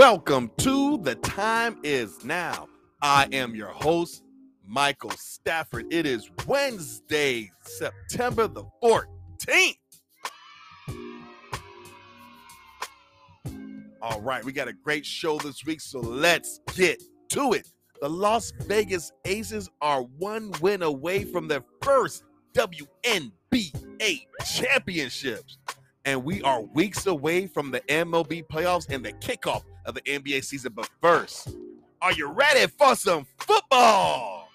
Welcome to The Time Is Now. I am your host, Michael Stafford. It is Wednesday, September the 14th. All right, we got a great show this week, so let's get to it. The Las Vegas Aces are one win away from their first WNBA championships. And we are weeks away from the MLB playoffs and the kickoff of the NBA season. But first, are you ready for some football?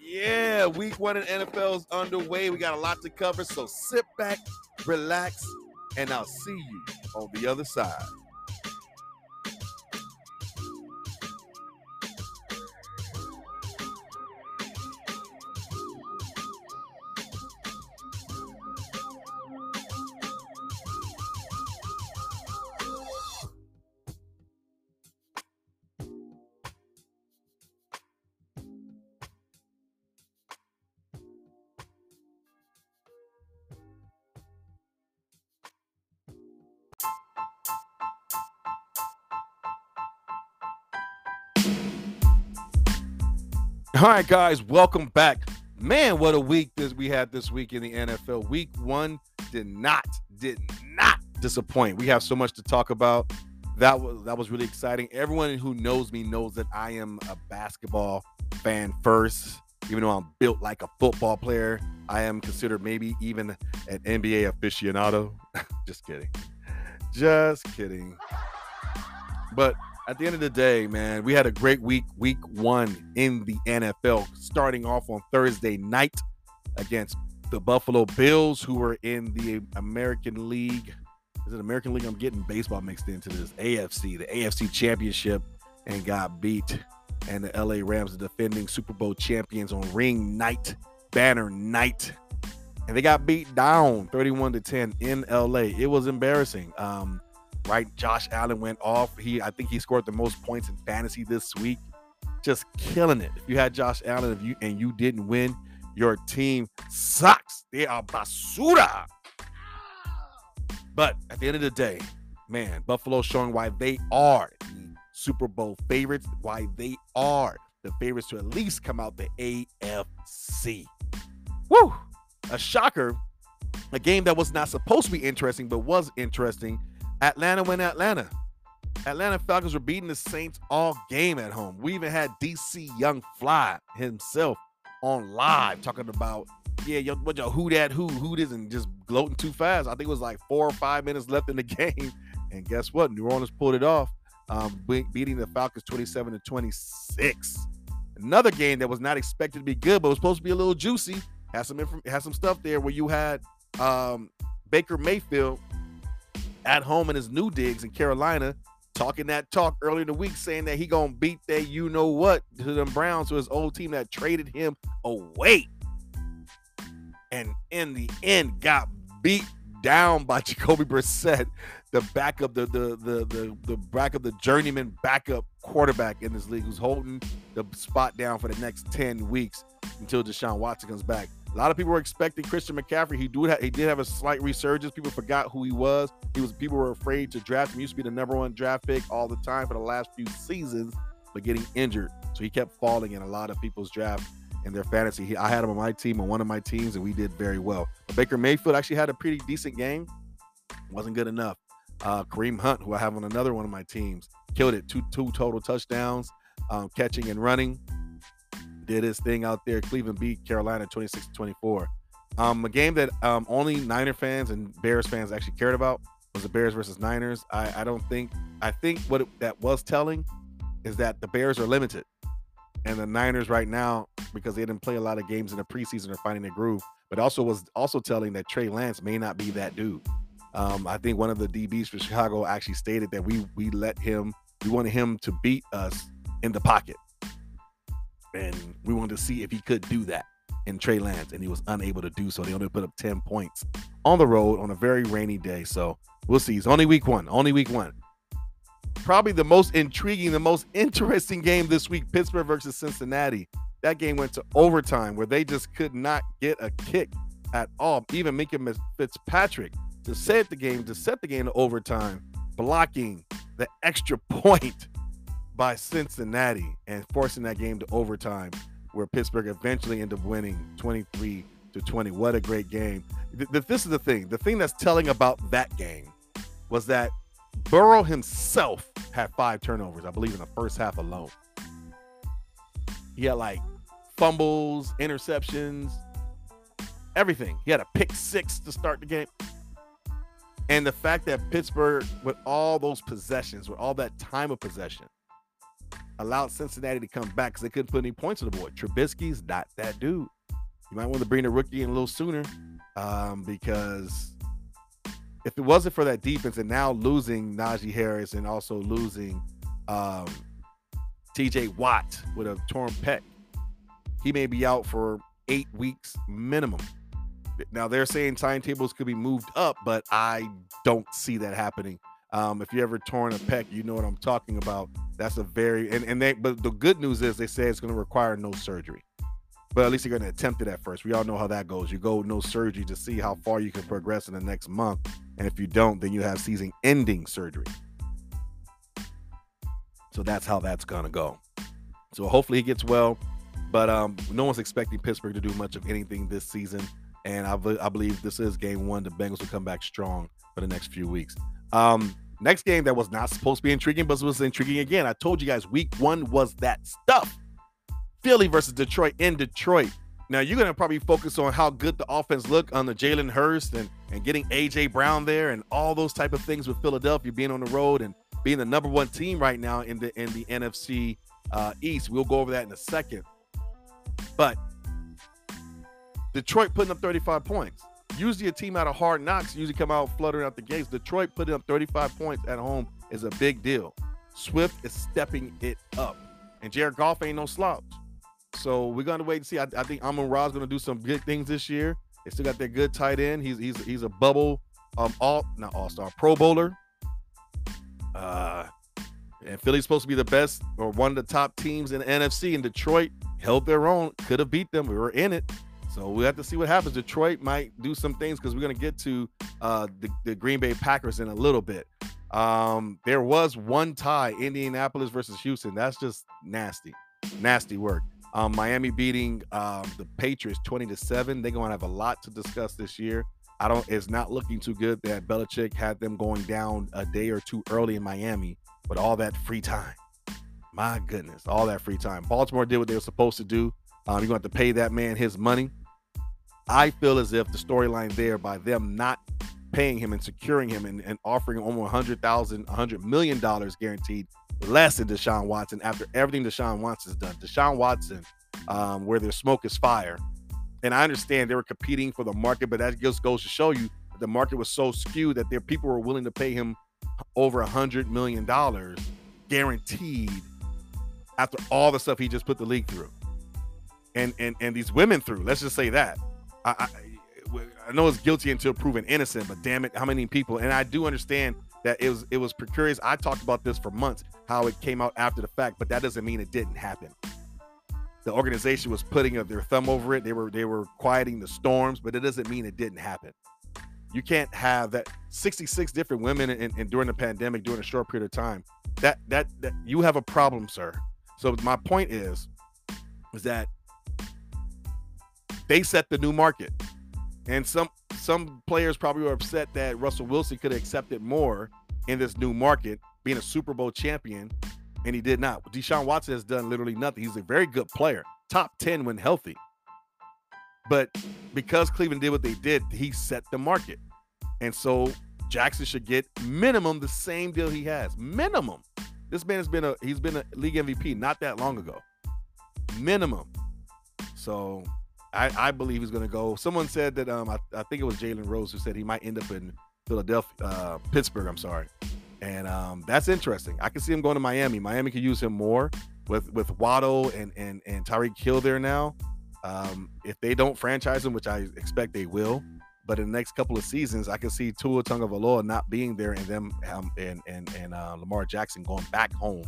Yeah, week one in NFL is underway. We got a lot to cover. So sit back, relax, and I'll see you on the other side. All right, guys, welcome back. Man, what a week this we had this week in the NFL. Week one did not, did not disappoint. We have so much to talk about. That was that was really exciting. Everyone who knows me knows that I am a basketball fan first. Even though I'm built like a football player, I am considered maybe even an NBA aficionado. Just kidding. Just kidding. But at the end of the day, man, we had a great week, week one in the NFL, starting off on Thursday night against the Buffalo Bills, who were in the American League. Is it American League? I'm getting baseball mixed into this. AFC, the AFC Championship, and got beat. And the LA Rams are defending Super Bowl champions on ring night, banner night. And they got beat down 31 to 10 in LA. It was embarrassing. Um, right? Josh Allen went off. He, I think he scored the most points in fantasy this week. Just killing it. If you had Josh Allen, if you and you didn't win, your team sucks. They are basura. But at the end of the day, man, Buffalo showing why they are the Super Bowl favorites, why they are the favorites to at least come out the AFC. Woo! A shocker. A game that was not supposed to be interesting, but was interesting Atlanta went Atlanta. Atlanta Falcons were beating the Saints all game at home. We even had DC Young Fly himself on live talking about, yeah, yo, what y'all who that who who this and just gloating too fast. I think it was like four or five minutes left in the game, and guess what? New Orleans pulled it off, um, beating the Falcons 27 to 26. Another game that was not expected to be good, but was supposed to be a little juicy. Had some inf- had some stuff there where you had um, Baker Mayfield at home in his new digs in Carolina, talking that talk earlier in the week, saying that he gonna beat that you know what to them Browns, to his old team that traded him away, and in the end got beat down by Jacoby Brissett, the backup, the the the the the backup, the journeyman backup quarterback in this league, who's holding the spot down for the next ten weeks until Deshaun Watson comes back. A lot of people were expecting Christian McCaffrey. He do he did have a slight resurgence. People forgot who he was. He was people were afraid to draft him. He used to be the number one draft pick all the time for the last few seasons, but getting injured, so he kept falling in a lot of people's draft and their fantasy. He, I had him on my team on one of my teams, and we did very well. But Baker Mayfield actually had a pretty decent game. wasn't good enough. Uh, Kareem Hunt, who I have on another one of my teams, killed it. Two two total touchdowns, um, catching and running did his thing out there. Cleveland beat Carolina 26 24. Um, a game that um, only Niner fans and Bears fans actually cared about was the Bears versus Niners. I, I don't think, I think what it, that was telling is that the Bears are limited. And the Niners right now, because they didn't play a lot of games in the preseason, are finding their groove. But also was also telling that Trey Lance may not be that dude. Um, I think one of the DBs for Chicago actually stated that we we let him, we wanted him to beat us in the pocket and we wanted to see if he could do that in Trey Lance, and he was unable to do so. They only put up 10 points on the road on a very rainy day. So we'll see. It's only week one. Only week one. Probably the most intriguing, the most interesting game this week Pittsburgh versus Cincinnati. That game went to overtime where they just could not get a kick at all. Even Minkah Fitzpatrick to set the game, to set the game to overtime, blocking the extra point by Cincinnati and forcing that game to overtime, where Pittsburgh eventually ended up winning 23 to 20. What a great game. This is the thing. The thing that's telling about that game was that Burrow himself had five turnovers, I believe, in the first half alone. He had like fumbles, interceptions, everything. He had a pick six to start the game. And the fact that Pittsburgh, with all those possessions, with all that time of possession, allowed Cincinnati to come back because they couldn't put any points on the board. Trubisky's not that dude. You might want to bring the rookie in a little sooner um, because if it wasn't for that defense and now losing Najee Harris and also losing um, TJ Watt with a torn pec, he may be out for eight weeks minimum. Now they're saying timetables could be moved up, but I don't see that happening. Um, if you ever torn a pec, you know what I'm talking about. That's a very and and they. But the good news is they say it's going to require no surgery. But at least you're going to attempt it at first. We all know how that goes. You go no surgery to see how far you can progress in the next month, and if you don't, then you have season-ending surgery. So that's how that's going to go. So hopefully he gets well. But um, no one's expecting Pittsburgh to do much of anything this season. And I, I believe this is game one. The Bengals will come back strong for the next few weeks. Um, next game that was not supposed to be intriguing, but it was intriguing again. I told you guys week one was that stuff. Philly versus Detroit in Detroit. Now you're gonna probably focus on how good the offense looked on the Jalen Hurts and and getting AJ Brown there and all those type of things with Philadelphia being on the road and being the number one team right now in the in the NFC uh, East. We'll go over that in a second. But Detroit putting up 35 points. Usually a team out of hard knocks usually come out fluttering out the gates. Detroit putting up 35 points at home is a big deal. Swift is stepping it up. And Jared Goff ain't no slouch. So we're gonna wait and see. I, I think Amon Ra's gonna do some good things this year. They still got their good tight end. He's he's he's a bubble um all not all-star pro bowler. Uh and Philly's supposed to be the best or one of the top teams in the NFC. And Detroit held their own, could have beat them. We were in it. So we have to see what happens. Detroit might do some things because we're going to get to uh, the, the, Green Bay Packers in a little bit. Um, there was one tie, Indianapolis versus Houston. That's just nasty, nasty work. Um, Miami beating um, the Patriots 20 to 7. They're going to have a lot to discuss this year. I don't, it's not looking too good that Belichick had them going down a day or two early in Miami with all that free time. My goodness, all that free time. Baltimore did what they were supposed to do. Um, you're going to have to pay that man his money. I feel as if the storyline there by them not paying him and securing him and, and offering him almost $100,000, $100 million guaranteed less than Deshaun Watson after everything Deshaun Watson's done. Deshaun Watson, um, where there's smoke is fire. And I understand they were competing for the market, but that just goes to show you the market was so skewed that there people were willing to pay him over a hundred million dollars guaranteed after all the stuff he just put the league through. And and and these women through. Let's just say that. I, I, I know it's guilty until proven innocent, but damn it, how many people? And I do understand that it was it was precarious. I talked about this for months, how it came out after the fact, but that doesn't mean it didn't happen. The organization was putting their thumb over it. They were they were quieting the storms, but it doesn't mean it didn't happen. You can't have that 66 different women and during the pandemic during a short period of time. That that that you have a problem, sir. So my point is, is that they set the new market. And some some players probably were upset that Russell Wilson could have accepted more in this new market, being a Super Bowl champion, and he did not. Deshaun Watson has done literally nothing. He's a very good player, top 10 when healthy. But because Cleveland did what they did, he set the market. And so Jackson should get minimum the same deal he has. Minimum. This man has been a he's been a league MVP not that long ago. Minimum. So I, I believe he's going to go. Someone said that um, I, I think it was Jalen Rose who said he might end up in Philadelphia, uh, Pittsburgh. I'm sorry, and um, that's interesting. I can see him going to Miami. Miami could use him more with with Waddle and and and Tyreek Hill there now. Um, if they don't franchise him, which I expect they will, but in the next couple of seasons, I can see Tua Tagovailoa not being there and them um, and and and uh, Lamar Jackson going back home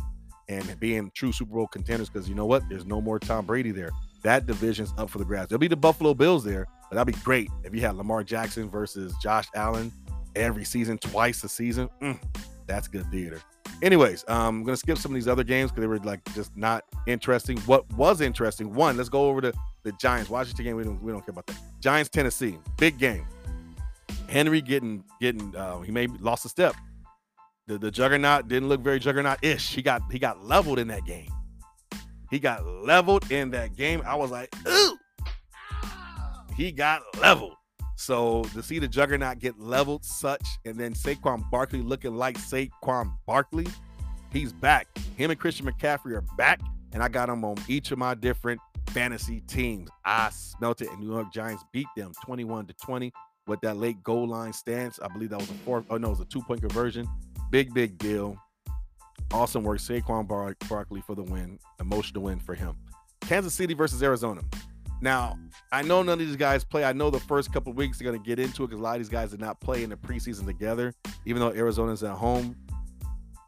and being true Super Bowl contenders because you know what? There's no more Tom Brady there that division's up for the grabs. There'll be the Buffalo Bills there, but that'd be great if you had Lamar Jackson versus Josh Allen every season, twice a season. Mm, that's good theater. Anyways, um, I'm gonna skip some of these other games because they were like just not interesting. What was interesting? One, let's go over to the Giants Washington game. We don't we don't care about that. Giants Tennessee, big game. Henry getting getting uh, he may lost a step. The the juggernaut didn't look very juggernaut-ish. He got he got leveled in that game. He got leveled in that game. I was like, ooh, he got leveled. So to see the juggernaut get leveled such, and then Saquon Barkley looking like Saquon Barkley, he's back. Him and Christian McCaffrey are back, and I got them on each of my different fantasy teams. I smelt it, and New York Giants beat them 21 to 20 with that late goal line stance. I believe that was a four. Oh no, it was a two point conversion. Big big deal. Awesome work, Saquon Bar- Barkley for the win. Emotional win for him. Kansas City versus Arizona. Now, I know none of these guys play. I know the first couple weeks they're going to get into it because a lot of these guys did not play in the preseason together, even though Arizona's at home.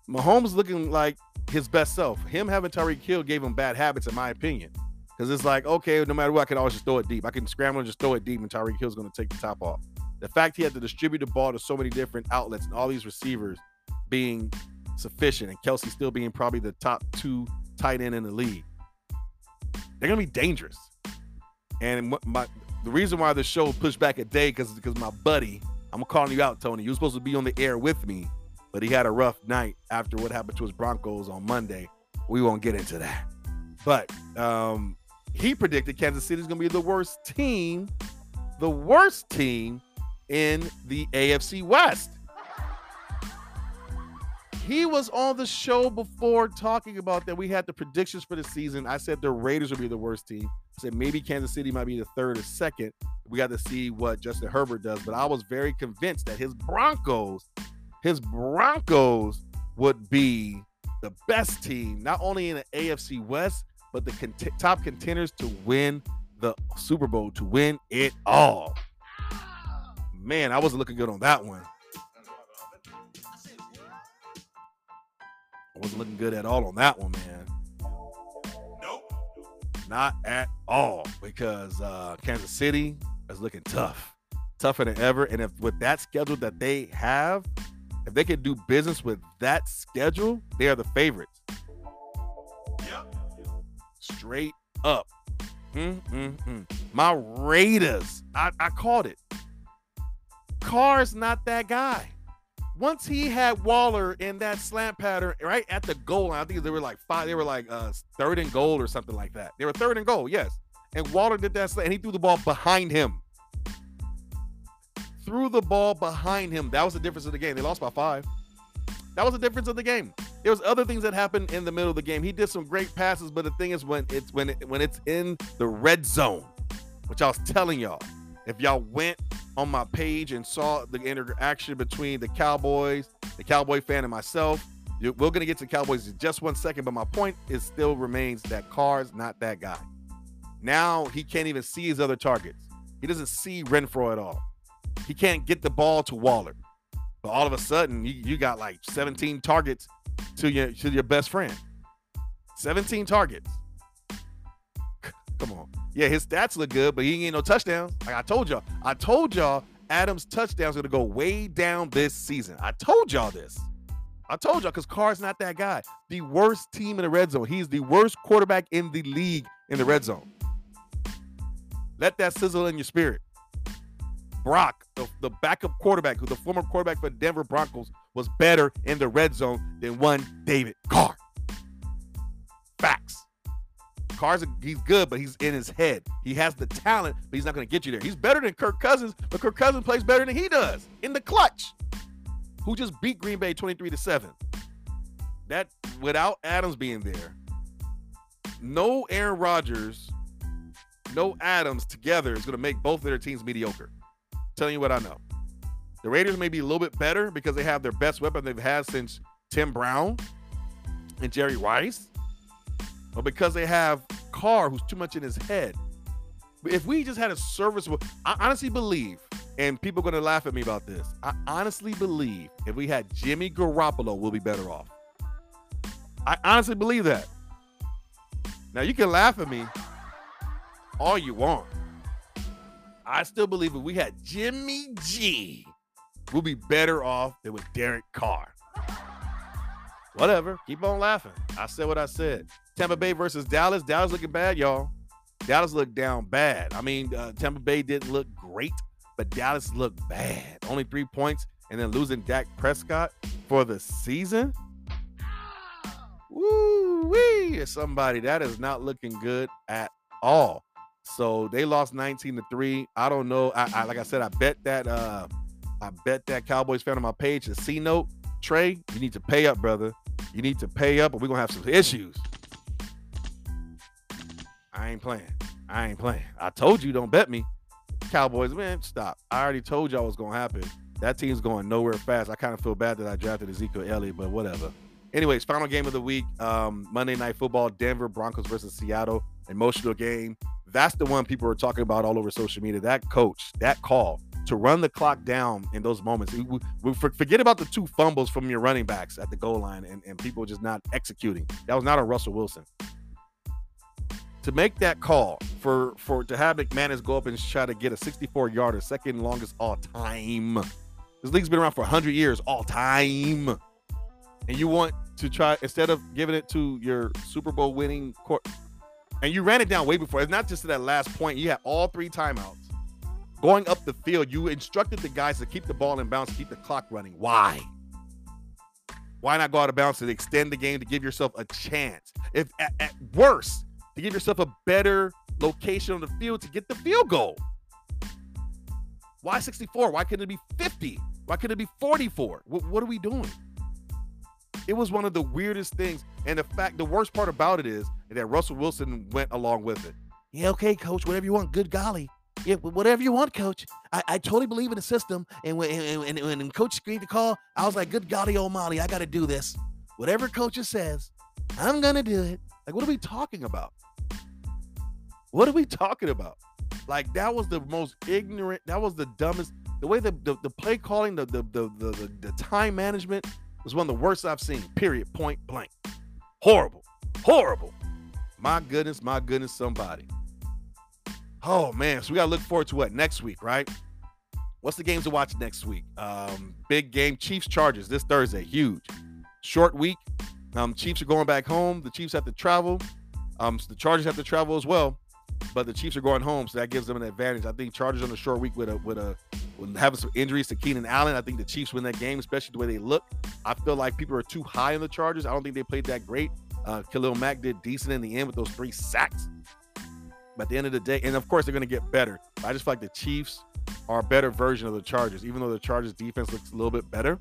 Mahomes looking like his best self. Him having Tyreek Hill gave him bad habits, in my opinion. Because it's like, okay, no matter what, I can always just throw it deep. I can scramble and just throw it deep, and Tyreek Hill's going to take the top off. The fact he had to distribute the ball to so many different outlets and all these receivers being sufficient, and Kelce still being probably the top two tight end in the league, they're to be dangerous. And my the reason why the show pushed back a day because because my buddy, I'm calling you out, Tony. You were supposed to be on the air with me, but he had a rough night after what happened to his Broncos on Monday. We won't get into that. But um, he predicted Kansas City is going to be the worst team, the worst team in the AFC West. He was on the show before talking about that. We had the predictions for the season. I said the Raiders would be the worst team. I said maybe Kansas City might be the third or second. We got to see what Justin Herbert does. But I was very convinced that his Broncos, his Broncos would be the best team, not only in the AFC West, but the cont- top contenders to win the Super Bowl, to win it all. Man, I wasn't looking good on that one. Wasn't looking good at all on that one, man. Nope. Not at all, because uh, Kansas City is looking tough, tougher than ever. And if with that schedule that they have, if they can do business with that schedule, they are the favorites. Yep. Straight up. Mm-mm-mm. My Raiders, I, I called it. Carr's not that guy once he had Waller in that slant pattern right at the goal line, I think they were like five, they were like uh, third and goal or something like that. They were third and goal, yes. And Waller did that slant, and he threw the ball behind him. Threw the ball behind him. That was the difference of the game. They lost by five. That was the difference of the game. There was other things that happened in the middle of the game. He did some great passes, but the thing is when it's when it, when it's in the red zone, which I was telling y'all, if y'all went on my page and saw the interaction between the Cowboys, the Cowboy fan, and myself. We're going to get to Cowboys in just one second, but my point is still remains that Carr's not that guy. Now he can't even see his other targets. He doesn't see Renfro at all. He can't get the ball to Waller. But all of a sudden, you, you got like 17 targets to your to your best friend. 17 targets. Come on. Yeah, his stats look good, but he ain't no touchdowns. Like I told y'all, I told y'all Adams' touchdowns are gonna go way down this season. I told y'all this. I told y'all because Carr's not that guy. The worst team in the red zone. He's the worst quarterback in the league in the red zone. Let that sizzle in your spirit. Brock, the, the backup quarterback, who the former quarterback for Denver Broncos, was better in the red zone than one David Carr. Facts. Carr's he's good, but he's in his head. He has the talent, but he's not going to get you there. He's better than Kirk Cousins, but Kirk Cousins plays better than he does in the clutch. Who just beat Green Bay 23 to 7. That without Adams being there, no Aaron Rodgers, no Adams together is going to make both of their teams mediocre. Telling you what I know. The Raiders may be a little bit better because they have their best weapon they've had since Tim Brown and Jerry Rice but because they have Carr, who's too much in his head. If we just had a serviceable, I honestly believe, and people are going to laugh at me about this. I honestly believe if we had Jimmy Garoppolo, we'll be better off. I honestly believe that. Now you can laugh at me all you want. I still believe if we had Jimmy G, we'll be better off than with Derek Carr. Whatever. Keep on laughing. I said what I said. Tampa Bay versus Dallas. Dallas looking bad, y'all. Dallas looked down bad. I mean, uh, Tampa Bay didn't look great, but Dallas looked bad. Only three points, and then losing Dak Prescott for the season. Woo wee! Somebody that is not looking good at all. So they lost 19 to 3. I don't know. I, I like I said, I bet that uh I bet that Cowboys fan on my page, a C note. Trey, you need to pay up, brother. You need to pay up, or we're gonna have some issues. I ain't playing. I ain't playing. I told you don't bet me. Cowboys, man, stop. I already told y'all what's gonna happen. That team's going nowhere fast. I kind of feel bad that I drafted Ezekiel Elliott, but whatever. Anyways, final game of the week. Um, Monday Night Football, Denver Broncos versus Seattle. Emotional game. That's the one people are talking about all over social media. That coach, that call to run the clock down in those moments. We, we, forget about the two fumbles from your running backs at the goal line and, and people just not executing. That was not a Russell Wilson. To make that call for for to have McManus go up and try to get a 64 yarder, second longest all time. This league's been around for 100 years, all time. And you want to try instead of giving it to your Super Bowl winning court, and you ran it down way before. It's not just to that last point. You had all three timeouts going up the field. You instructed the guys to keep the ball in bounds, keep the clock running. Why? Why not go out of bounds to extend the game to give yourself a chance? If at, at worst, to give yourself a better location on the field to get the field goal. Why 64? Why couldn't it be 50? Why couldn't it be 44? What, what are we doing? It was one of the weirdest things. And the fact, the worst part about it is that Russell Wilson went along with it. Yeah, okay, coach, whatever you want. Good golly. Yeah, whatever you want, coach. I, I totally believe in the system. And when, and, and when coach screamed the call, I was like, good golly Molly, I got to do this. Whatever coach says, I'm going to do it. Like, what are we talking about? What are we talking about? Like, that was the most ignorant, that was the dumbest. The way the, the, the play calling, the, the, the, the, the time management was one of the worst I've seen, period, point blank. Horrible. Horrible. My goodness, my goodness, somebody. Oh man, so we gotta look forward to what next week, right? What's the games to watch next week? Um, big game, Chiefs Chargers this Thursday, huge. Short week. Um, Chiefs are going back home. The Chiefs have to travel. Um, so the Chargers have to travel as well, but the Chiefs are going home, so that gives them an advantage. I think Chargers on a short week with a with a with having some injuries to Keenan Allen. I think the Chiefs win that game, especially the way they look. I feel like people are too high on the Chargers. I don't think they played that great. Uh, Khalil Mack did decent in the end with those three sacks. But at the end of the day, and of course they're going to get better. I just feel like the Chiefs are a better version of the Chargers. Even though the Chargers defense looks a little bit better,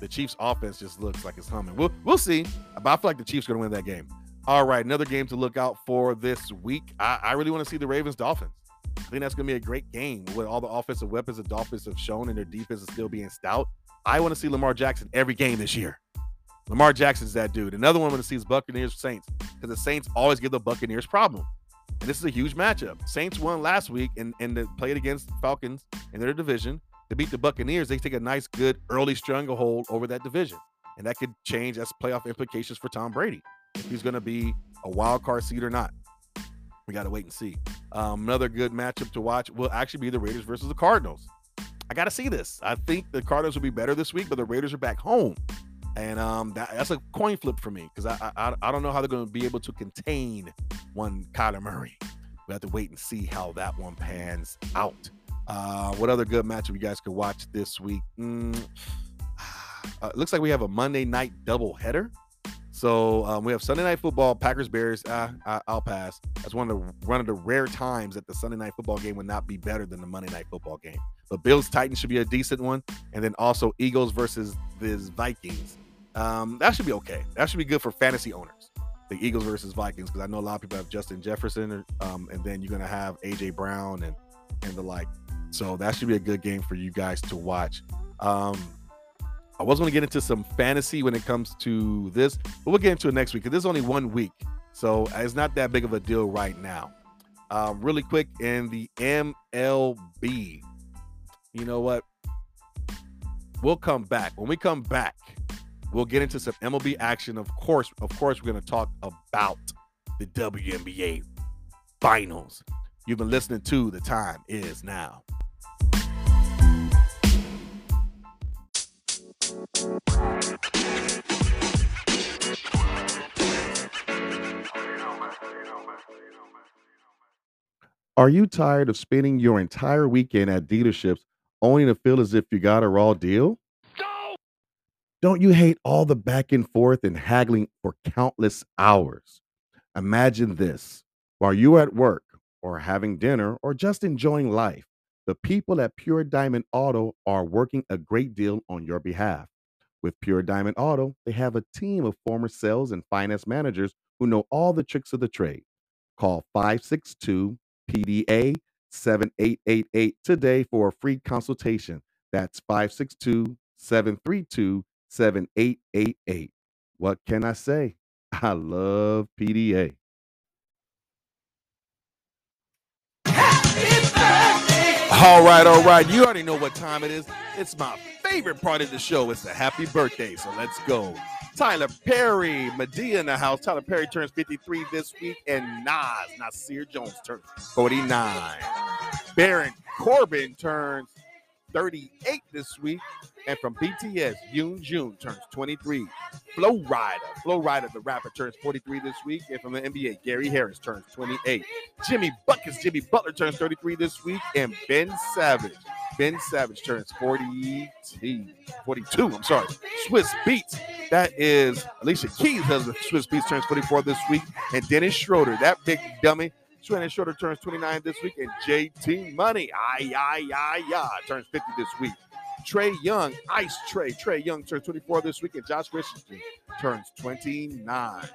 the Chiefs offense just looks like it's humming. We'll we'll see. But I feel like the Chiefs are going to win that game. All right, another game to look out for this week. I, I really want to see the Ravens Dolphins. I think that's going to be a great game with all the offensive weapons the Dolphins have shown and their defense is still being stout. I want to see Lamar Jackson every game this year. Lamar Jackson's that dude. Another one I want to see is Buccaneers Saints because the Saints always give the Buccaneers problem. And this is a huge matchup. Saints won last week and, and they played against Falcons in their division. To beat the Buccaneers, they take a nice, good early stranglehold over that division. And that could change as playoff implications for Tom Brady if he's going to be a wild card seed or not. We got to wait and see. Um, another good matchup to watch will actually be the Raiders versus the Cardinals. I got to see this. I think the Cardinals will be better this week, but the Raiders are back home. And um, that, that's a coin flip for me because I, I I don't know how they're going to be able to contain one Kyler Murray. We have to wait and see how that one pans out. Uh, what other good matchup you guys could watch this week? Mm, uh, looks like we have a Monday night double header. So um, we have Sunday night football, Packers Bears. Uh, I, will pass. That's one of the one of the rare times that the Sunday night football game would not be better than the Monday night football game. But Bills Titans should be a decent one, and then also Eagles versus the Vikings. Um, that should be okay. That should be good for fantasy owners. The Eagles versus Vikings, because I know a lot of people have Justin Jefferson, um, and then you're gonna have AJ Brown and and the like. So that should be a good game for you guys to watch. Um, I was going to get into some fantasy when it comes to this, but we'll get into it next week because this is only one week. So it's not that big of a deal right now. Um, really quick in the MLB, you know what? We'll come back. When we come back, we'll get into some MLB action. Of course, of course, we're going to talk about the WNBA finals. You've been listening to The Time Is Now. Are you tired of spending your entire weekend at dealerships only to feel as if you got a raw deal? No! Don't you hate all the back and forth and haggling for countless hours? Imagine this while you're at work or having dinner or just enjoying life, the people at Pure Diamond Auto are working a great deal on your behalf. With Pure Diamond Auto, they have a team of former sales and finance managers who know all the tricks of the trade. Call 562 PDA 7888 today for a free consultation. That's 562 732 7888. What can I say? I love PDA. All right, all right. You already know what time it is. It's my favorite part of the show. It's the happy birthday. So let's go. Tyler Perry, Madea in the house. Tyler Perry turns 53 this week, and Nas, Nasir Jones turns 49. Baron Corbin turns 38 this week. And from BTS, Yoon Jun turns 23. Flo Rida, Flo Rida, the rapper, turns 43 this week. And from the NBA, Gary Harris turns 28. Jimmy Buckets, Jimmy Butler turns 33 this week. And Ben Savage, Ben Savage turns 42. 42, I'm sorry. Swizz Beatz, that is Alicia Keys' husband. Swizz Beatz turns 44 this week. And Dennis Schroeder, that big dummy, Dennis Shorter turns 29 this week. And JT Money, ay, ay, ay, ay, turns 50 this week. Trae Young, Ice Trae. Trae Young turns 24 this week, and Josh Richardson turns 29.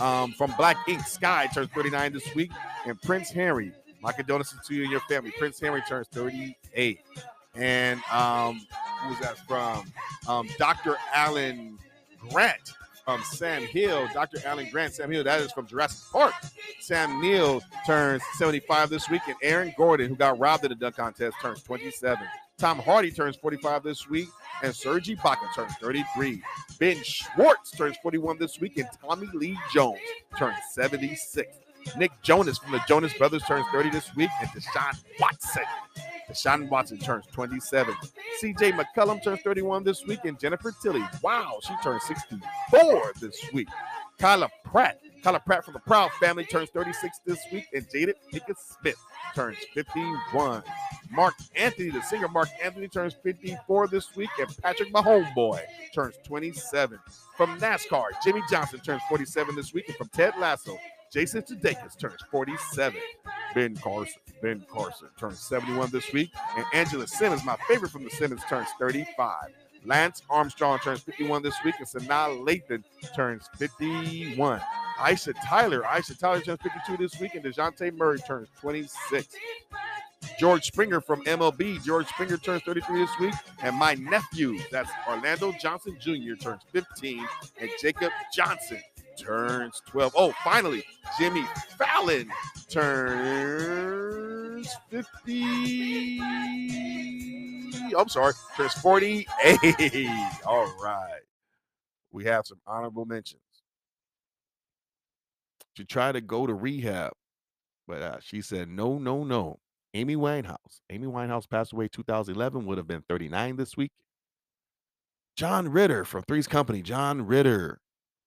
Um, from Black Ink, Sky turns 39 this week, and Prince Harry, my condolences to you and your family. Prince Harry turns 38. And um, who was that from? Um, Dr. Alan Grant from Sam Hill. Dr. Alan Grant, Sam Hill, that is from Jurassic Park. Sam Neill turns 75 this week, and Aaron Gordon, who got robbed in the dunk contest, turns 27. Tom Hardy turns 45 this week, and Serge Ibaka turns 33. Ben Schwartz turns 41 this week, and Tommy Lee Jones turns 76. Nick Jonas from the Jonas Brothers turns 30 this week, and Deshaun Watson. Deshaun Watson turns 27. CJ McCollum turns 31 this week, and Jennifer Tilly, wow, she turns 64 this week. Kyla Pratt, Kyla Pratt from the Proud family turns 36 this week, and Jada Pinkett Smith turns 51. Marc Anthony, the singer Marc Anthony, turns 54 this week, and Patrick Mahomeboy turns 27. From NASCAR, Jimmie Johnson turns 47 this week, and from Ted Lasso, Jason Sudeikis turns 47. Ben Carson, Ben Carson turns 71 this week, and Angela Simmons, my favorite from the Simmons, turns 35. Lance Armstrong turns 51 this week, and Sanaa Lathan turns 51. Aisha Tyler, Aisha Tyler turns 52 this week, and Dejounte Murray turns 26. George Springer from MLB. George Springer turns 33 this week. And my nephew, that's Orlando Johnson Jr., turns 15. And Jacob Johnson turns 12. Oh, finally, Jimmy Fallon turns 50. I'm sorry, turns 48. All right. We have some honorable mentions. She tried to go to rehab, but uh, she said, no, no, no. Amy Winehouse. Amy Winehouse passed away 2011, would have been 39 this week. John Ritter from Three's Company. John Ritter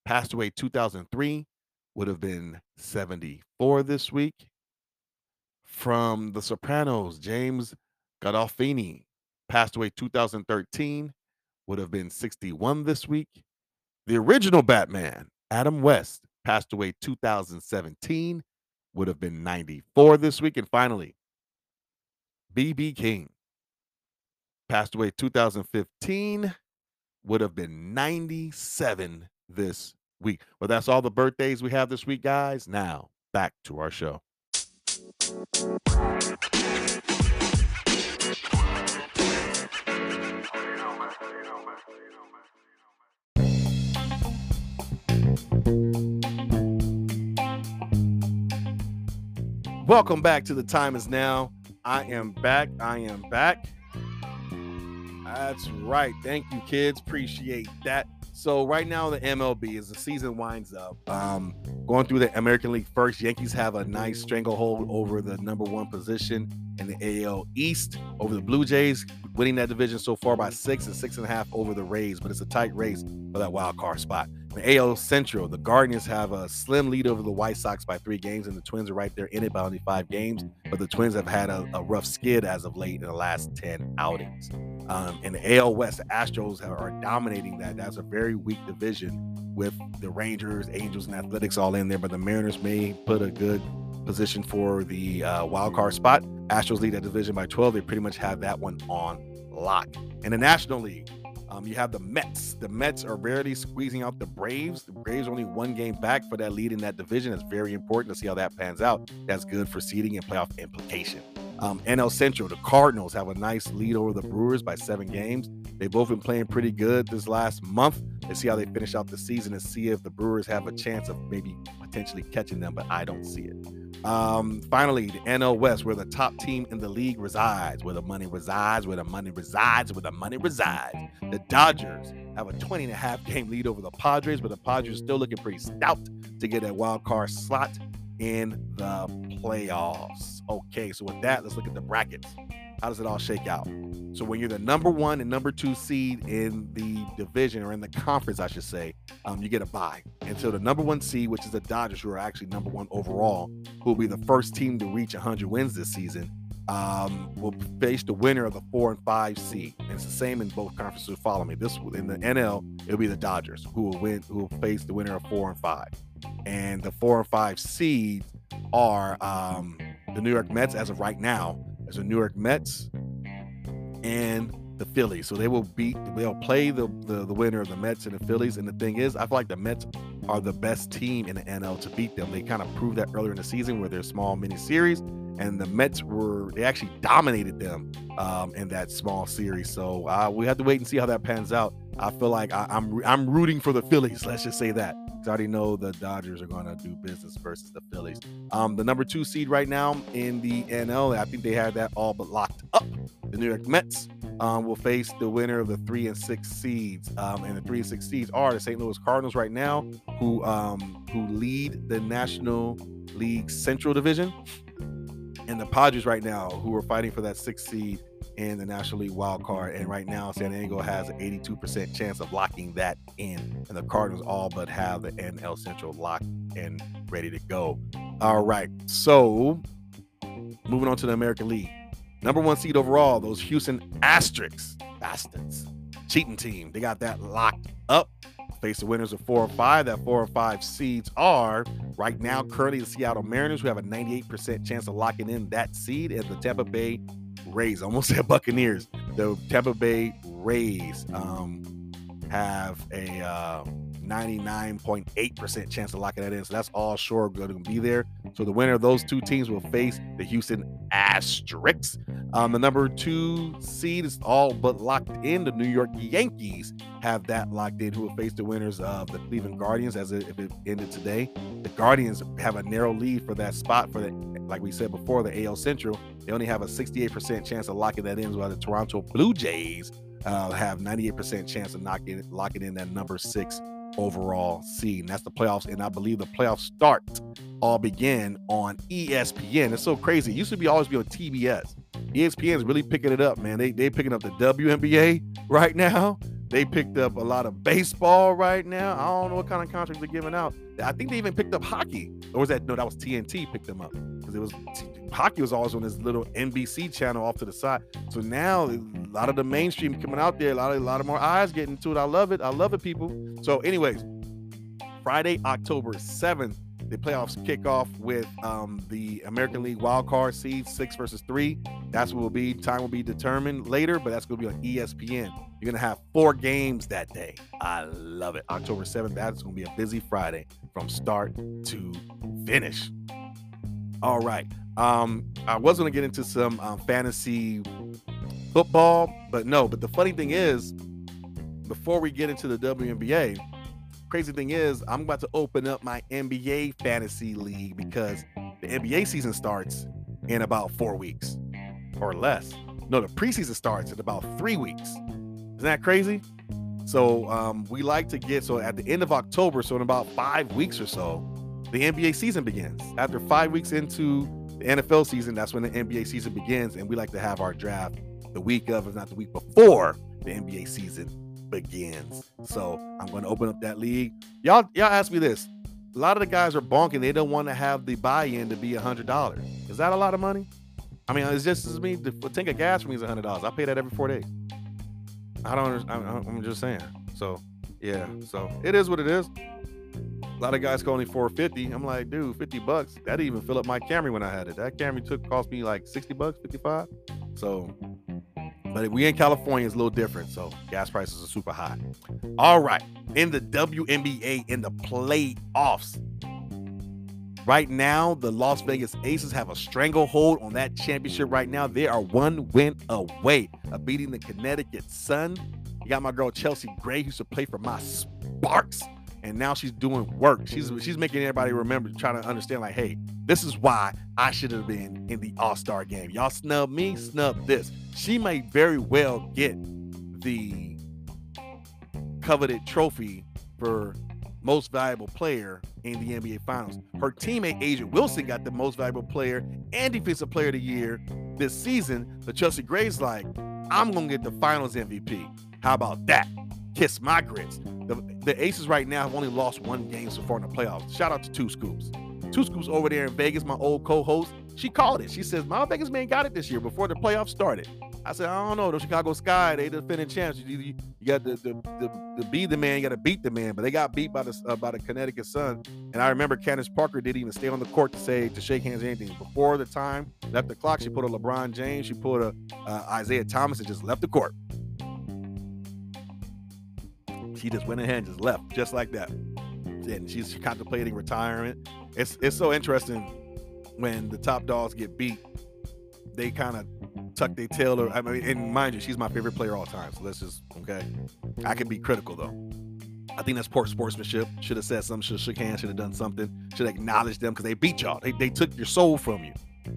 passed away 2003, would have been 74 this week. From The Sopranos, James Gandolfini passed away 2013, would have been 61 this week. The original Batman, Adam West, passed away 2017, would have been 94 this week. And finally, BB King passed away 2015, would have been 97 this week. Well, that's all the birthdays we have this week, guys. Now, back to our show. Welcome back to the time is now. I am back. I am back. That's right. Thank you, kids. Appreciate that. So right now the MLB as the season winds up, um, going through the American League first, Yankees have a nice stranglehold over the number one position in the AL East over the Blue Jays, winning that division so far by six and six and a half over the Rays. But it's a tight race for that wild card spot. The AL Central, the Guardians have a slim lead over the White Sox by three games, and the Twins are right there in it by only five games. But the Twins have had a, a rough skid as of late in the last 10 outings. Um, in the AL West, the Astros are dominating that. That's a very weak division with the Rangers, Angels, and Athletics all in there, but the Mariners may put a good position for the uh, wild card spot. Astros lead that division by 12. They pretty much have that one on lock. In the National League, um, you have the Mets. The Mets are barely squeezing out the Braves. The Braves are only one game back for that lead in that division. It's very important to see how that pans out. That's good for seeding and playoff implication. Um, NL Central, the Cardinals have a nice lead over the Brewers by seven games. They've both been playing pretty good this last month. Let's see how they finish out the season and see if the Brewers have a chance of maybe potentially catching them, but I don't see it. Um, finally, the NL West, where the top team in the league resides, where the money resides, where the money resides, where the money resides. The Dodgers have a 20 and a half game lead over the Padres, but the Padres are still looking pretty stout to get that wild card slot in the playoffs. Okay, so with that, let's look at the brackets. How does it all shake out? So when you're the number one and number two seed in the division or in the conference, I should say, um, you get a bye. And so the number one seed, which is the Dodgers, who are actually number one overall, who will be the first team to reach 100 wins this season, um, will face the winner of the four and five seed. And it's the same in both conferences. Follow me. This in the NL, it'll be the Dodgers who will win, who will face the winner of four and five. And the four and five seeds are um, the New York Mets as of right now. As the New York Mets and the Phillies. So they will beat, they'll play the, the, the winner of the Mets and the Phillies. And the thing is, I feel like the Mets are the best team in the NL to beat them. They kind of proved that earlier in the season where they're small mini series, and the Mets were they actually dominated them um, in that small series. So uh, we have to wait and see how that pans out. I feel like I, I'm I'm rooting for the Phillies. Let's just say that. I already know the Dodgers are going to do business versus the Phillies. Um, the number two seed right now in the NL, I think they have that all but locked up. The New York Mets um, will face the winner of the three and six seeds, um, and the three and six seeds are the St. Louis Cardinals right now, who um, who lead the National League Central Division, and the Padres right now, who are fighting for that sixth seed in the National League wild card. And right now, San Diego has an 82% chance of locking that in. And the Cardinals all but have the NL Central locked and ready to go. All right. So moving on to the American League. Number one seed overall, those Houston Asterix bastards, cheating team. They got that locked up. Face the winners of four or five. That four or five seeds are right now currently the Seattle Mariners, who have a 98% chance of locking in that seed, and the Tampa Bay Rays. almost said Buccaneers. The Tampa Bay Rays um, have a uh, 99.8% chance of locking that in. So that's all sure going to be there. So the winner of those two teams will face the Houston Asterix. Um, the number two seed is all but locked in. The New York Yankees have that locked in, who will face the winners of the Cleveland Guardians as it, if it ended today. The Guardians have a narrow lead for that spot for the, like we said before, the AL Central. They only have a 68% chance of locking that in, while the Toronto Blue Jays uh, have 98% chance of knocking locking in that number six overall seed. And that's the playoffs. And I believe the playoffs start all begin on ESPN. It's so crazy. It used to be always be on TBS. ESPN is really picking it up, man. They they picking up the WNBA right now. They picked up a lot of baseball right now. I don't know what kind of contracts they're giving out. I think they even picked up hockey. Or was that no? That was TNT picked them up because it was hockey was always on this little NBC channel off to the side. So now a lot of the mainstream coming out there. A lot of a lot of more eyes getting to it. I love it. I love it, people. So, anyways, Friday, October seventh the playoffs kick off with um, the American League wild card seed six versus three. That's what will be. Time will be determined later, but that's going to be on ESPN. You're going to have four games that day. I love it. October 7th. That's going to be a busy Friday from start to finish. All right. Um, I was going to get into some um, fantasy football, but no. But the funny thing is, before we get into the WNBA, crazy thing is, I'm about to open up my NBA fantasy league because the NBA season starts in about four weeks or less. No, the preseason starts in about three weeks. Isn't that crazy? So um, we like to get so at the end of October, so in about five weeks or so, the NBA season begins. After five weeks into the NFL season, that's when the NBA season begins, and we like to have our draft the week of, if not the week before the NBA season begins. So I'm going to open up that league. Y'all, y'all ask me this. A lot of the guys are bonking. They don't want to have the buy-in to be a hundred dollars. Is that a lot of money? I mean, it's just as me. The tank of gas for me is a hundred dollars. I pay that every four days. I don't. I'm, just saying. So yeah. So it is what it is. A lot of guys call me 450. I'm like, dude, 50 bucks. That even fill up my Camry when I had it. That Camry took cost me like 60 bucks, 55. So, but we in California is a little different. So gas prices are super high. All right. In the WNBA, in the playoffs. Right now, the Las Vegas Aces have a stranglehold on that championship right now. They are one win away of beating the Connecticut Sun. You got my girl Chelsea Gray, who used to play for my Sparks and now she's doing work. She's she's making everybody remember, trying to understand, like, hey, this is why I should have been in the All Star game. Y'all snub me, snub this. She may very well get the coveted trophy for most valuable player in the NBA Finals. Her teammate A'ja Wilson got the most valuable player and defensive player of the year this season. But Chelsea Gray's like, I'm gonna get the Finals MVP. How about that? Kiss my grits. The, the Aces right now have only lost one game so far in the playoffs. Shout out to Two Scoops. Two Scoops over there in Vegas, my old co-host. She called it. She says, "My Vegas man got it this year before the playoffs started." I said, "I don't know. The Chicago Sky, they defending champs. You, you, you got the the, the the be the man. You got to beat the man. But they got beat by the uh, by the Connecticut Sun. And I remember Candace Parker didn't even stay on the court to say to shake hands or anything. Before the time left the clock, she put a LeBron James, she put a uh, Isaiah Thomas, and just left the court. She just went ahead and just left, just like that. And she's contemplating retirement. It's it's so interesting when the top dogs get beat. They kind of tuck their tail. Or, I mean, and mind you, she's my favorite player all time. So let's just okay. I can be critical though. I think that's poor sportsmanship. Should have said something. Should have shook hands. Should have done something. Should have acknowledged them because they beat y'all. They, they took your soul from you.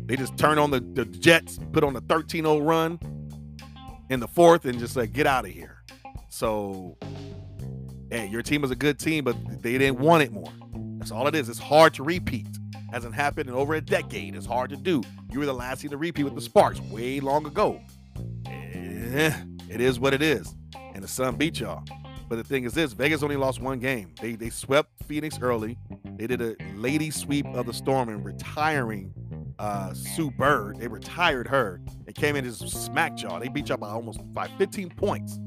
They just turned on the, the Jets, put on a 13-0 run in the fourth, and just like get out of here. So hey, your team was a good team, but they didn't want it more. That's all it is. It's hard to repeat. Hasn't happened in over a decade. It's hard to do. You were the last team to repeat with the Sparks way long ago. Eh, it is what it is. And the Sun beat y'all. But the thing is this Vegas only lost one game. They they swept Phoenix early. They did a lady sweep of the storm and retiring uh, Sue Bird. They retired her. They came in and smacked y'all. They beat y'all by almost by 15 points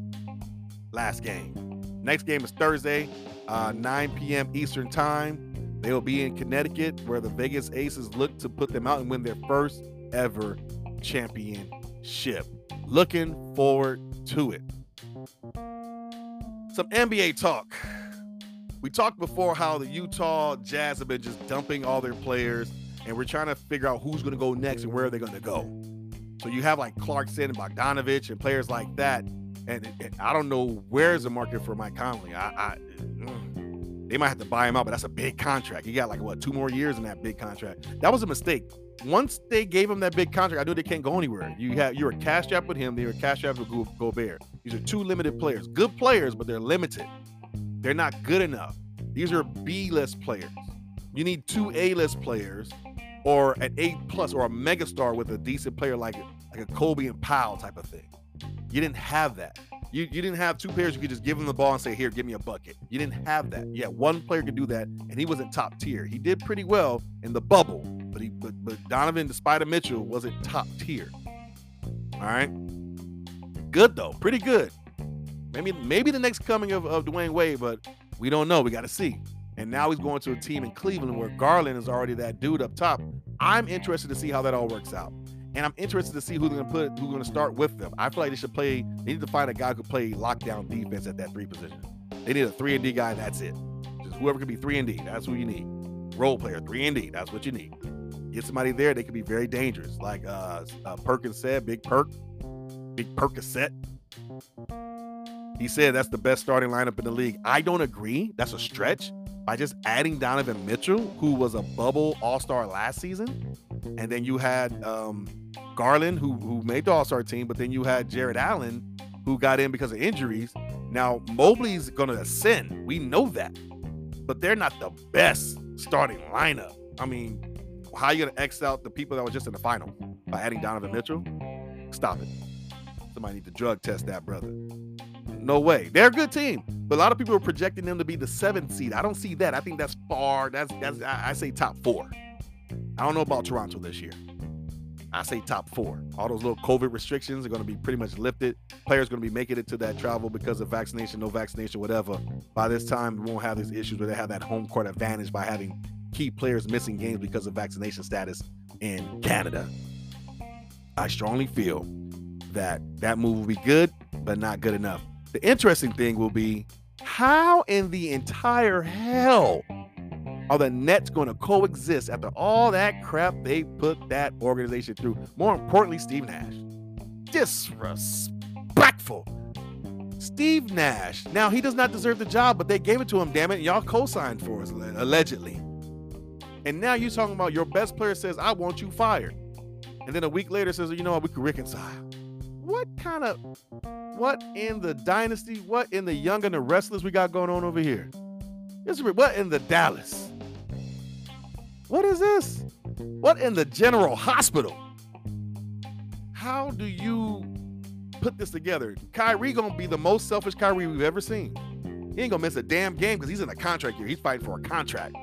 last game. Next game is Thursday, uh, 9 p.m. Eastern Time. They will be in Connecticut, where the Vegas Aces look to put them out and win their first ever championship. Looking forward to it. Some NBA talk. We talked before how the Utah Jazz have been just dumping all their players, and we're trying to figure out who's going to go next and where they're going to go. So you have like Clarkson and Bogdanovich and players like that and, and, I don't know where's the market for Mike Conley. I, I mm, they might have to buy him out, but that's a big contract. He got like what two more years in that big contract. That was a mistake. Once they gave him that big contract, I knew they can't go anywhere. You have you're a cash strapped with him, they were cash strapped with Go- Gobert. These are two limited players, good players, but they're limited. They're not good enough. These are B list players. You need two A list players, or an A plus, or a megastar with a decent player like like a Kobe and Pau type of thing. You didn't have that. You, you didn't have two players you could just give him the ball and say, Here, give me a bucket. You didn't have that. Yeah, one player could do that, and he wasn't top tier. He did pretty well in the bubble, but he but, but Donovan, the Spida Mitchell, wasn't top tier. All right. Good though, pretty good. Maybe maybe the next coming of, of Dwyane Wade, but we don't know. We got to see. And now he's going to a team in Cleveland where Garland is already that dude up top. I'm interested to see how that all works out. And I'm interested to see who they're gonna put, who's gonna start with them. I feel like they should play. They need to find a guy who could play lockdown defense at that three position. They need a three and D guy. that's it. Just whoever can be three and D. That's who you need. Role player three and D. That's what you need. Get somebody there. They could be very dangerous. Like uh, uh Perkins said, Big Perk, Big perk Percocet. He said that's the best starting lineup in the league. I don't agree. That's a stretch. By just adding Donovan Mitchell, who was a bubble All Star last season, and then you had um, Garland, who who made the All Star team, but then you had Jarrett Allen, who got in because of injuries. Now Mobley's going to ascend. We know that, but they're not the best starting lineup. I mean, how are you going to X out the people that were just in the final by adding Donovan Mitchell? Stop it. Somebody need to drug test that brother. No way. They're a good team, but a lot of people are projecting them to be the seventh seed. I don't see that. I think that's far. That's that's I, I say top four. I don't know about Toronto this year. I say top four. All those little COVID restrictions are going to be pretty much lifted. Players going to be making it to that travel because of vaccination, no vaccination, whatever. By this time, we won't have these issues where they have that home court advantage by having key players missing games because of vaccination status in Canada. I strongly feel that that move will be good, but not good enough. The interesting thing will be how in the entire hell are the Nets going to coexist after all that crap they put that organization through? More importantly, Steve Nash. Disrespectful. Steve Nash. Now, he does not deserve the job, but they gave it to him, damn it. Y'all co signed for us, allegedly. And now you're talking about your best player says, I want you fired. And then a week later says, you know what, we can reconcile. What kind of, what in the dynasty, what in the young and the restless we got going on over here? This, what in the Dallas? What is this? What in the general hospital? How do you put this together? Kyrie gonna be the most selfish Kyrie we've ever seen. He ain't gonna miss a damn game because he's in a contract here. He's fighting for a contract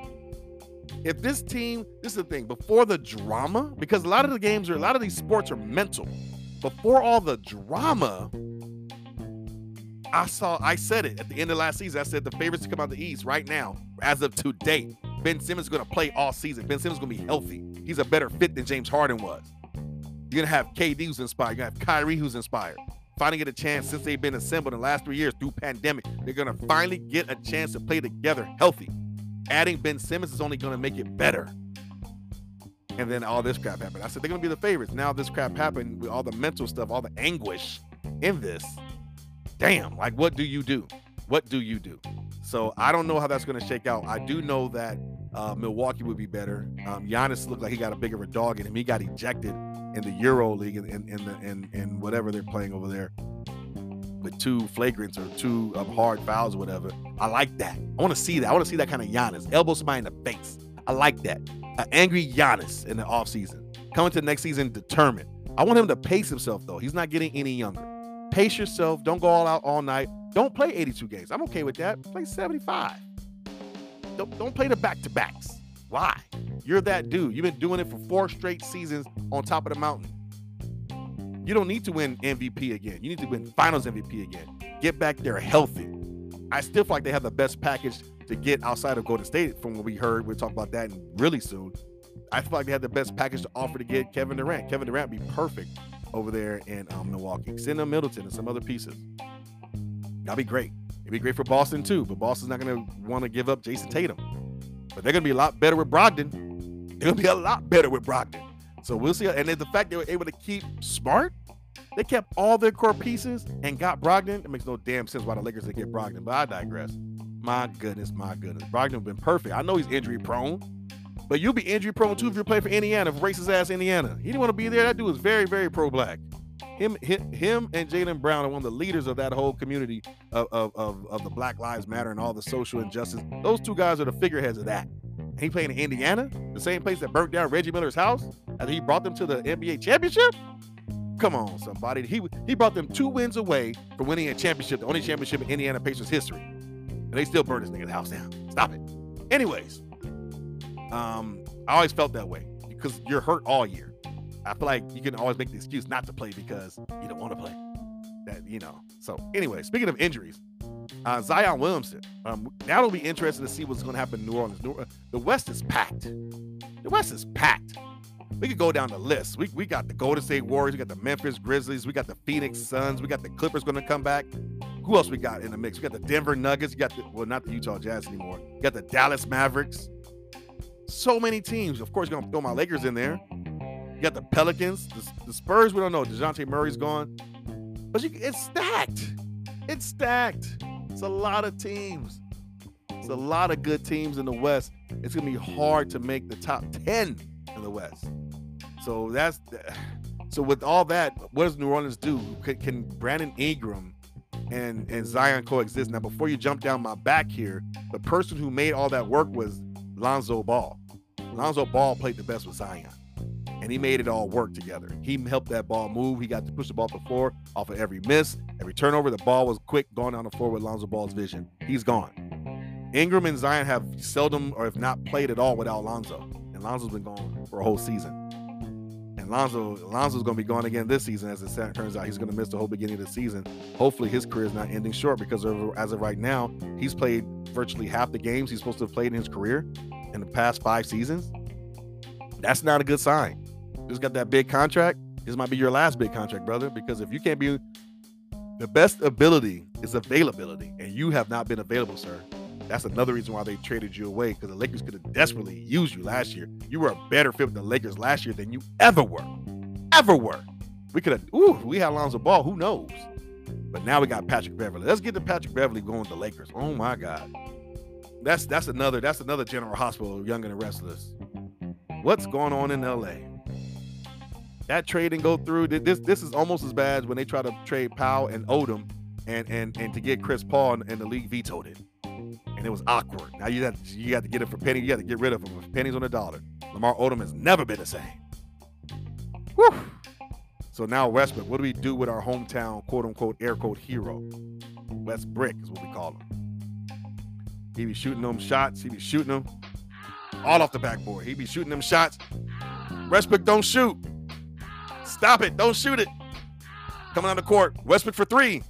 if this team, this is the thing, before the drama, because a lot of the games are, a lot of these sports are mental. Before all the drama, I saw, I said it at the end of last season. I said the favorites to come out the East right now, as of today. Ben Simmons is going to play all season. Ben Simmons is going to be healthy. He's a better fit than James Harden was. You're going to have KD who's inspired. You're going to have Kyrie who's inspired. Finally get a chance since they've been assembled in the last three years through pandemic. They're going to finally get a chance to play together healthy adding Ben Simmons is only going to make it better. And then all this crap happened. I said they're to be the favorites. Now this crap happened with all the mental stuff, all the anguish in this. Damn, like what do you do? What do you do? So I don't know how that's to shake out. I do know that uh, Milwaukee would be better. Um, Giannis looked like he got a bigger dog in him. He got ejected in the Euro League in, in, in the in, in whatever they're playing over there with two flagrants or two um, hard fouls or whatever. I like that. I want to see that. I want to see that kind of Giannis. Elbow somebody in the face. I like that. An angry Giannis in the offseason. Coming to the next season determined. I want him to pace himself, though. He's not getting any younger. Pace yourself. Don't go all out all night. Don't play 82 games. I'm okay with that. Play 75. Don't, don't play the back to backs. Why? You're that dude. You've been doing it for four straight seasons on top of the mountain. You don't need to win MVP again. You need to win Finals MVP again. Get back there healthy. I still feel like they have the best package to get outside of Golden State from what we heard. We'll talk about that really soon. I feel like they had the best package to offer to get Kevin Durant. Kevin Durant be perfect over there in um, Milwaukee. Send them Middleton and some other pieces. That'd be great. It'd be great for Boston too, but Boston's not going to want to give up Jayson Tatum. But they're going to be a lot better with Brogdon. They're going to be a lot better with Brogdon. So we'll see. And the fact they were able to keep Smart, they kept all their core pieces and got Brogdon. It makes no damn sense why the Lakers didn't get Brogdon, but I digress. My goodness, my goodness. Brogdon been perfect. I know he's injury prone, but you'll be injury prone too if you're playing for Indiana, for racist ass Indiana. He didn't want to be there. That dude is very, very pro black. Him, him, him and Jaylen Brown are one of the leaders of that whole community of, of, of, of the Black Lives Matter and all the social injustice. Those two guys are the figureheads of that. He playing in Indiana, the same place that burnt down Reggie Miller's house, and he brought them to the NBA championship. Come on, somebody. He he brought them two wins away from winning a championship, the only championship in Indiana Pacers history. And they still burned his nigga's house down. Stop it. Anyways, um, I always felt that way because you're hurt all year. I feel like you can always make the excuse not to play because you don't want to play. That you know. So anyway, speaking of injuries, uh, Zion Williamson. Um, now it'll be interesting to see what's going to happen in New Orleans. New, uh, the West is packed. The West is packed. We could go down the list. We, we got the Golden State Warriors, we got the Memphis Grizzlies, we got the Phoenix Suns, we got the Clippers going to come back. Who else we got in the mix? We got the Denver Nuggets, you got the well, not the Utah Jazz anymore. You got the Dallas Mavericks. So many teams. Of course, gonna throw my Lakers in there. You got the Pelicans, the, the Spurs. We don't know. Dejounte Murray's gone, but you, it's stacked. It's stacked. It's a lot of teams. It's a lot of good teams in the West. It's gonna be hard to make the top ten in the West. So that's so with all that, what does New Orleans do? Can, can Brandon Ingram and and Zion coexist? Now, before you jump down my back here, the person who made all that work was Lonzo Ball. Lonzo Ball played the best with Zion. and he made it all work together. He helped that ball move. He got to push the ball to the floor off of every miss, every turnover. The ball was quick going down the floor with Lonzo Ball's vision. He's gone. Ingram and Zion have seldom or if not played at all without Lonzo. And Lonzo's been gone for a whole season. Lonzo, Lonzo's going to be gone again this season. As it turns out, he's going to miss the whole beginning of the season. Hopefully, his career is not ending short because of, as of right now, he's played virtually half the games he's supposed to have played in his career in the past five seasons. That's not a good sign. Just got that big contract. This might be your last big contract, brother. Because if you can't be the best ability is availability, and you have not been available, sir. That's another reason why they traded you away because the Lakers could have desperately used you last year. You were a better fit with the Lakers last year than you ever were. Ever were. We could have, ooh, we had Lonzo Ball. Who knows? But now we got Patrick Beverley. Let's get to Patrick Beverley going with the Lakers. Oh my God. That's that's another that's another General Hospital, young and the restless. What's going on in LA? That trade didn't go through. This this is almost as bad as when they try to trade Pau and Odom and and and to get Chris Paul and the league vetoed it and it was awkward. Now you got you got to get it for penny. You got to get rid of him for pennies on a dollar. Lamar Odom has never been the same. Whew. So now Westbrook, what do we do with our hometown quote unquote air quote hero? West Brick is what we call him. He be shooting them shots. He be shooting them all off the backboard. He be shooting them shots. Westbrook, don't shoot. Stop it. Don't shoot it. Coming on the court. Westbrook for three.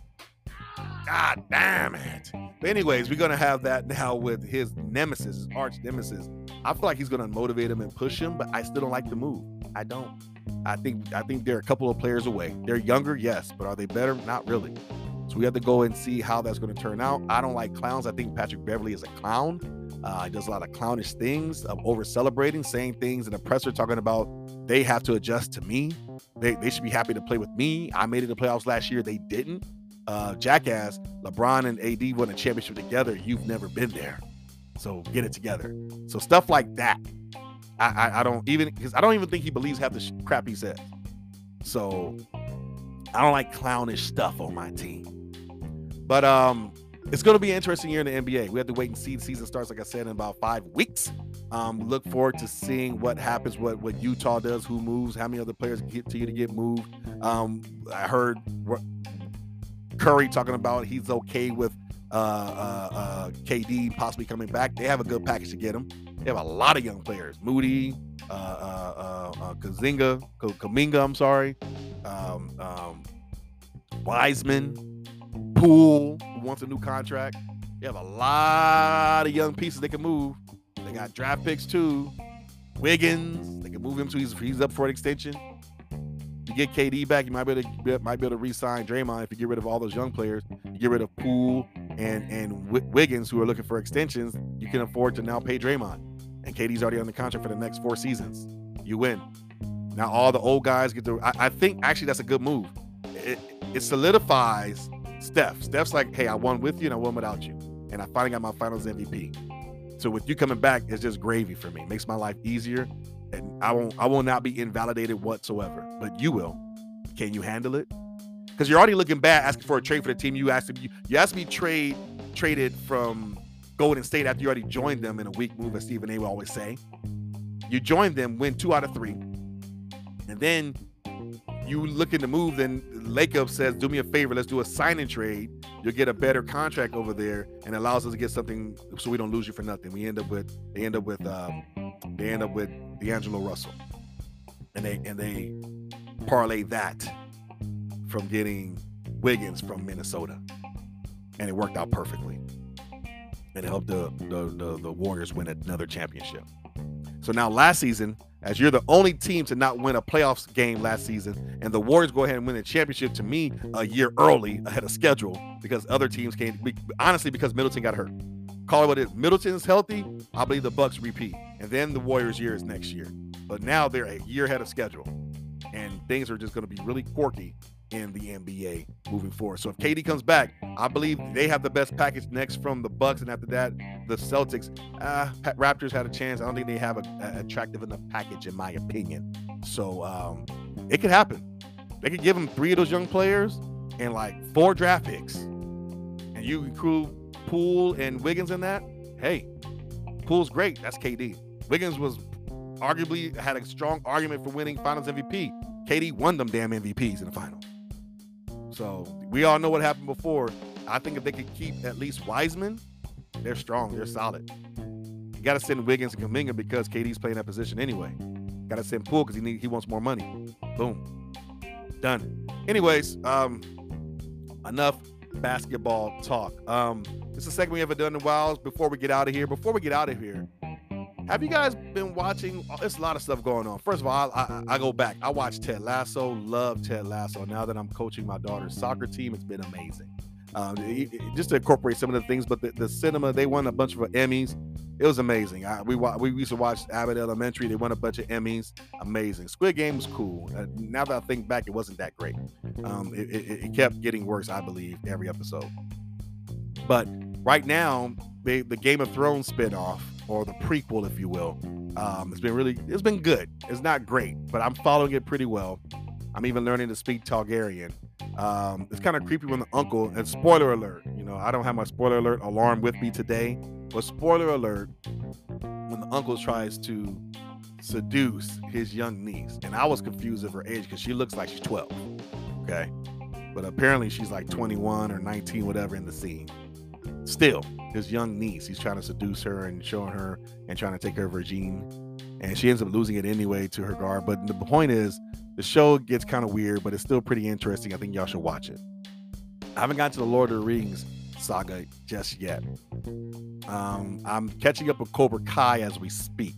God damn it. But anyways, we're gonna have that now with his nemesis, his arch nemesis. I feel like he's gonna motivate him and push him, but I still don't like the move. I don't. I think I think they're a couple of players away. They're younger, yes, but are they better? Not really. So we have to go and see how that's going to turn out. I don't like clowns. I think Patrick Beverley is a clown. Uh, he does a lot of clownish things, of over celebrating, saying things in the presser, talking about they have to adjust to me. They, they should be happy to play with me. I made it to playoffs last year. They didn't uh, Jackass, LeBron and AD won a championship together. You've never been there, so get it together. So stuff like that, I I, I don't even because I don't even think he believes half the sh- crap he says. So I don't like clownish stuff on my team. But um, it's going to be an interesting year in the NBA. We have to wait and see. The season starts, like I said, in about five weeks. Um, look forward to seeing what happens, what what Utah does, who moves, how many other players get to you to get moved. Um, I heard Curry talking about he's okay with uh, uh, uh, KD possibly coming back. They have a good package to get him. They have a lot of young players: Moody, uh, uh, uh, Kazinga, Kuminga. I'm sorry, um, um, Wiseman, Poole, wants a new contract. They have a lot of young pieces they can move. They got draft picks too. Wiggins, they can move him to he's, he's up for an extension you get KD back, you might be able to might be able to re-sign Draymond if you get rid of all those young players. You get rid of Poole and and Wiggins who are looking for extensions. You can afford to now pay Draymond, and KD's already on the contract for the next four seasons. You win. Now all the old guys get to. I, I think actually that's a good move. It, it solidifies Steph. Steph's like, hey, I won with you and I won without you, and I finally got my Finals MVP. So with you coming back, it's just gravy for me. It makes my life easier and I won't I will not be invalidated whatsoever. But you will. Can you handle it? Because you're already looking bad asking for a trade for the team. You asked you, you asked me trade traded from Golden State after you already joined them in a weak move, as Stephen A. will always say. You joined them, win two out of three, and then you looking to move. Then Lacob says, "Do me a favor, let's do a sign and trade. You'll get a better contract over there, and allows us to get something so we don't lose you for nothing." We end up with they end up with um, they end up with D'Angelo Russell, and they and they parlay that from getting Wiggins from Minnesota, and it worked out perfectly, and it helped the the, the, the Warriors win another championship. So now last season, as you're the only team to not win a playoffs game last season, and the Warriors go ahead and win the championship to me a year early ahead of schedule because other teams came. Honestly, because Middleton got hurt. Call it what it is. Middleton's healthy. I believe the Bucks repeat, and then the Warriors' year is next year. But now they're a year ahead of schedule, and things are just going to be really quirky in the NBA moving forward. So if KD comes back, I believe they have the best package next from the Bucks, and after that, the Celtics. Uh, Raptors had a chance. I don't think they have a, a attractive enough package, in my opinion. So um, it could happen. They could give them three of those young players and like four draft picks, and you include Poole and Wiggins in that. Hey, Poole's great. That's KD. Wiggins was arguably had a strong argument for winning Finals MVP. KD won them damn MVPs in the final. So we all know what happened before. I think if they could keep at least Wiseman, they're strong. They're solid. You got to send Wiggins and Kuminga because KD's playing that position anyway. Got to send Poole because he need, he wants more money. Boom, done. Anyways, um, enough basketball talk. Um, this is the second we ever done in a while. Before we get out of here, before we get out of here, have you guys been watching? There's a lot of stuff going on. First of all, I, I, I go back. I watched Ted Lasso. Love Ted Lasso. Now that I'm coaching my daughter's soccer team, it's been amazing. Um, just to incorporate some of the things, but the, the cinema they won a bunch of Emmys. It was amazing. I, we we used to watch Abbott Elementary. They won a bunch of Emmys. Amazing. Squid Game was cool. Uh, now that I think back, it wasn't that great. Um, it, it, it, kept getting worse, I believe, every episode. But right now, they, the Game of Thrones spinoff or the prequel, if you will, um, it's been really it's been good. It's not great, but I'm following it pretty well. I'm even learning to speak Targaryen. Um, it's kind of creepy when the uncle, and spoiler alert, you know, I don't have my spoiler alert alarm with me today, but spoiler alert, when the uncle tries to seduce his young niece, and I was confused of her age because she looks like she's 12, okay? But apparently she's like 21 or 19, whatever, in the scene. Still, his young niece, he's trying to seduce her and showing her and trying to take her virgin. And she ends up losing it anyway to her guard. But the point is, the show gets kind of weird, but it's still pretty interesting. I think y'all should watch it. I haven't gotten to the Lord of the Rings saga just yet. Um, I'm catching up with Cobra Kai as we speak.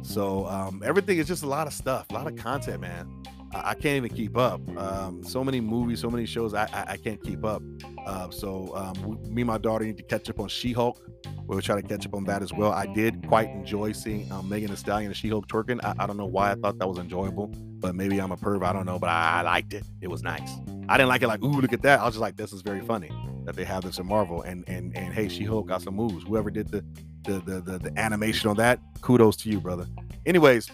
So um, everything is just a lot of stuff, a lot of content, man. I, can't even keep up. Um, so many movies, so many shows, I, I, I can't keep up. Uh, so um, me and my daughter need to catch up on She-Hulk. We'll try to catch up on that as well. I did quite enjoy seeing um, Megan Thee Stallion and She-Hulk twerking. I, I, don't know why I thought that was enjoyable, but maybe I'm a perv. I don't know, but I, I liked it. It was nice. I didn't like it like, ooh, look at that. I was just like, this is very funny that they have this in Marvel. And and and hey, She-Hulk got some moves. Whoever did the the the, the, the animation on that, kudos to you, brother. Anyways,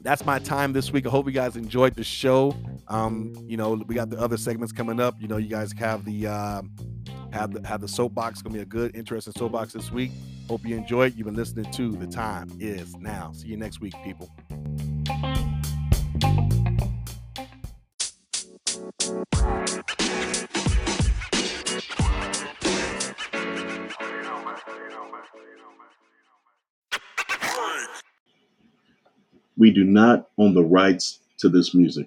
that's my time this week. I hope you guys enjoyed the show. Um, you know, we got the other segments coming up. You know, you guys have the uh, have the have the soapbox. It's gonna be a good, interesting soapbox this week. Hope you enjoy it. You've been listening to The Time Is Now. See you next week, people. We do not own the rights to this music.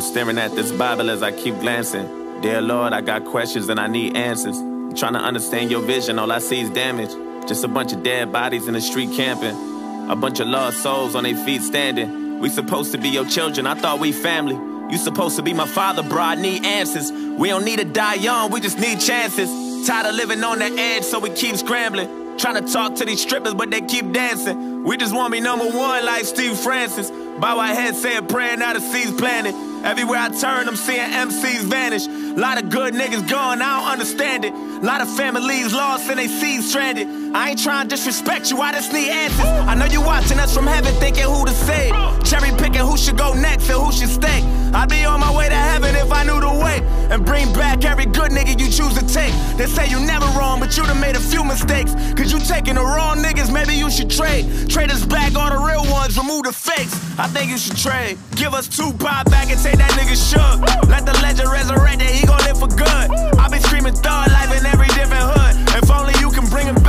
Staring at this Bible as I keep glancing. Dear Lord, I got questions and I need answers. I'm trying to understand your vision, all I see is damage. Just a bunch of dead bodies in the street camping. A bunch of lost souls on their feet standing. We supposed to be your children, I thought we family. You supposed to be my father, bro, I need answers. We don't need to die young, we just need chances. Tired of living on the edge, so we keep scrambling. Trying to talk to these strippers, but they keep dancing. We just want to be number one like Steve Francis. Bow our head, say a prayer, now the seeds planted. Everywhere I turn, I'm seeing MCs vanish. Lot of good niggas gone, I don't understand it. Lot of families lost and they seeds stranded. I ain't trying to disrespect you, I just need answers. I know you watching us from heaven thinking who to save. Cherry picking who should go next and who should stay. I'd be on my way to heaven if I knew the way. And bring back every good nigga you choose to take. They say you never wrong, but you done made a few mistakes. Cause you taking the wrong niggas, maybe you should trade. Trade us back all the real ones, remove the fakes. I think you should trade. Give us Tupac back and take that nigga shook. Let the legend resurrect that he gon' live for good. I been screaming thug life in every different hood. If only you can bring him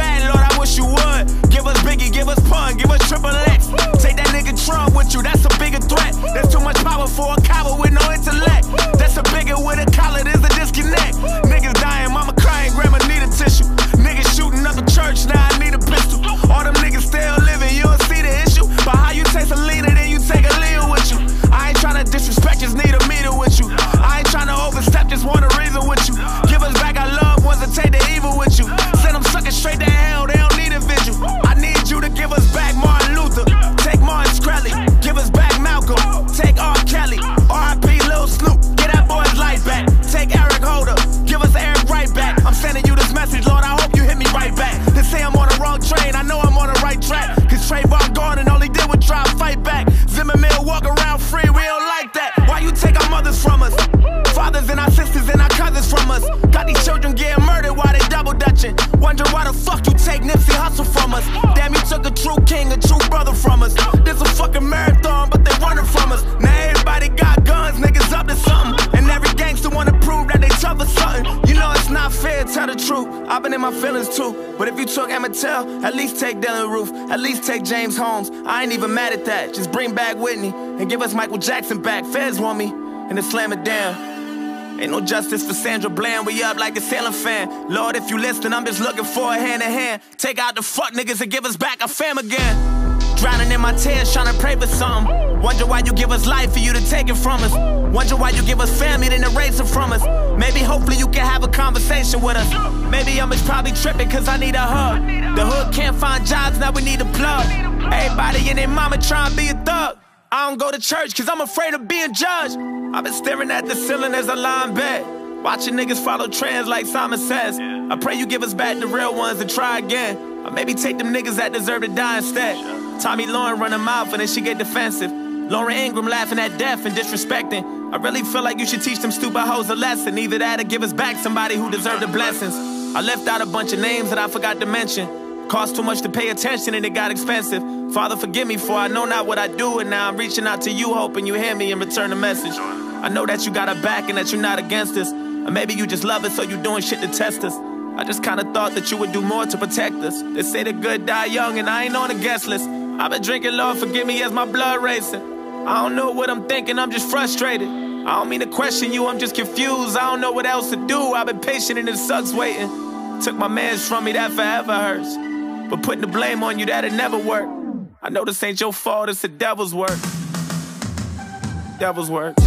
give us Pun, give us Triple X. Take that nigga Trump with you, that's a bigger threat. There's too much power for a coward with no intellect. That's a bigger with a collar, there's a disconnect. Niggas dying, mama crying, grandma need a tissue. Niggas shooting up a church, now I need a pistol. All them niggas still living, you don't see the issue. But how you take a leader, then you take a Leo with you. I ain't trying to disrespect, just need a meter with you. I ain't trying to overstep, just want Cause Trayvon Gordon he did was try to fight back. Zimmerman walk around free, we don't like that. Why you take our mothers from us? Fathers and our sisters and our cousins from us. Got these children getting murdered while they double dutching. Wonder why the fuck you take Nipsey Hussle from us. Damn, you took a true king, a true brother from us. This a fucking marathon, but they running from in my feelings too. But if you took Emmett at least take Dylann Roof, at least take James Holmes. I ain't even mad at that. Just bring back Whitney and give us Michael Jackson back. Feds want me, and then slam it down. Ain't no justice for Sandra Bland, we up like a sailing fan. Lord, if you listen, I'm just looking for a hand in hand. Take out the fuck niggas and give us back our fam again. Drowning in my tears, trying to pray for something. Wonder why you give us life for you to take it from us. Wonder why you give us family, then erase it from us. Maybe, hopefully, you can have a conversation with us. Maybe I'm just probably tripping, cause I need a hug. The hood can't find jobs, now we need a plug. Everybody and their mama trying to be a thug. I don't go to church, cause I'm afraid of being judged. I've been staring at the ceiling as I lie in bed. Watching niggas follow trends like Simon says. I pray you give us back the real ones and try again. Or maybe take them niggas that deserve to die instead. Tomi Lahren run her mouth and then she get defensive. Laura Ingraham laughing at death and disrespecting. I really feel like you should teach them stupid hoes a lesson. Either that or give us back somebody who deserved the blessings. I left out a bunch of names that I forgot to mention. Cost too much to pay attention and it got expensive. Father, forgive me for I know not what I do, and now I'm reaching out to you, hoping you hear me and return the message. I know that you got our back and that you're not against us. Or maybe you just love us, so you're doing shit to test us. I just kinda thought that you would do more to protect us. They say the good die young, and I ain't on the guest list. I've been drinking, Lord, forgive me as my blood racing. I don't know what I'm thinking, I'm just frustrated. I don't mean to question you, I'm just confused. I don't know what else to do. I've been patient and it sucks waiting. Took my mans from me, that forever hurts. But putting the blame on you, that'll never work. I know this ain't your fault, it's the devil's work. Devil's work. Devil's work.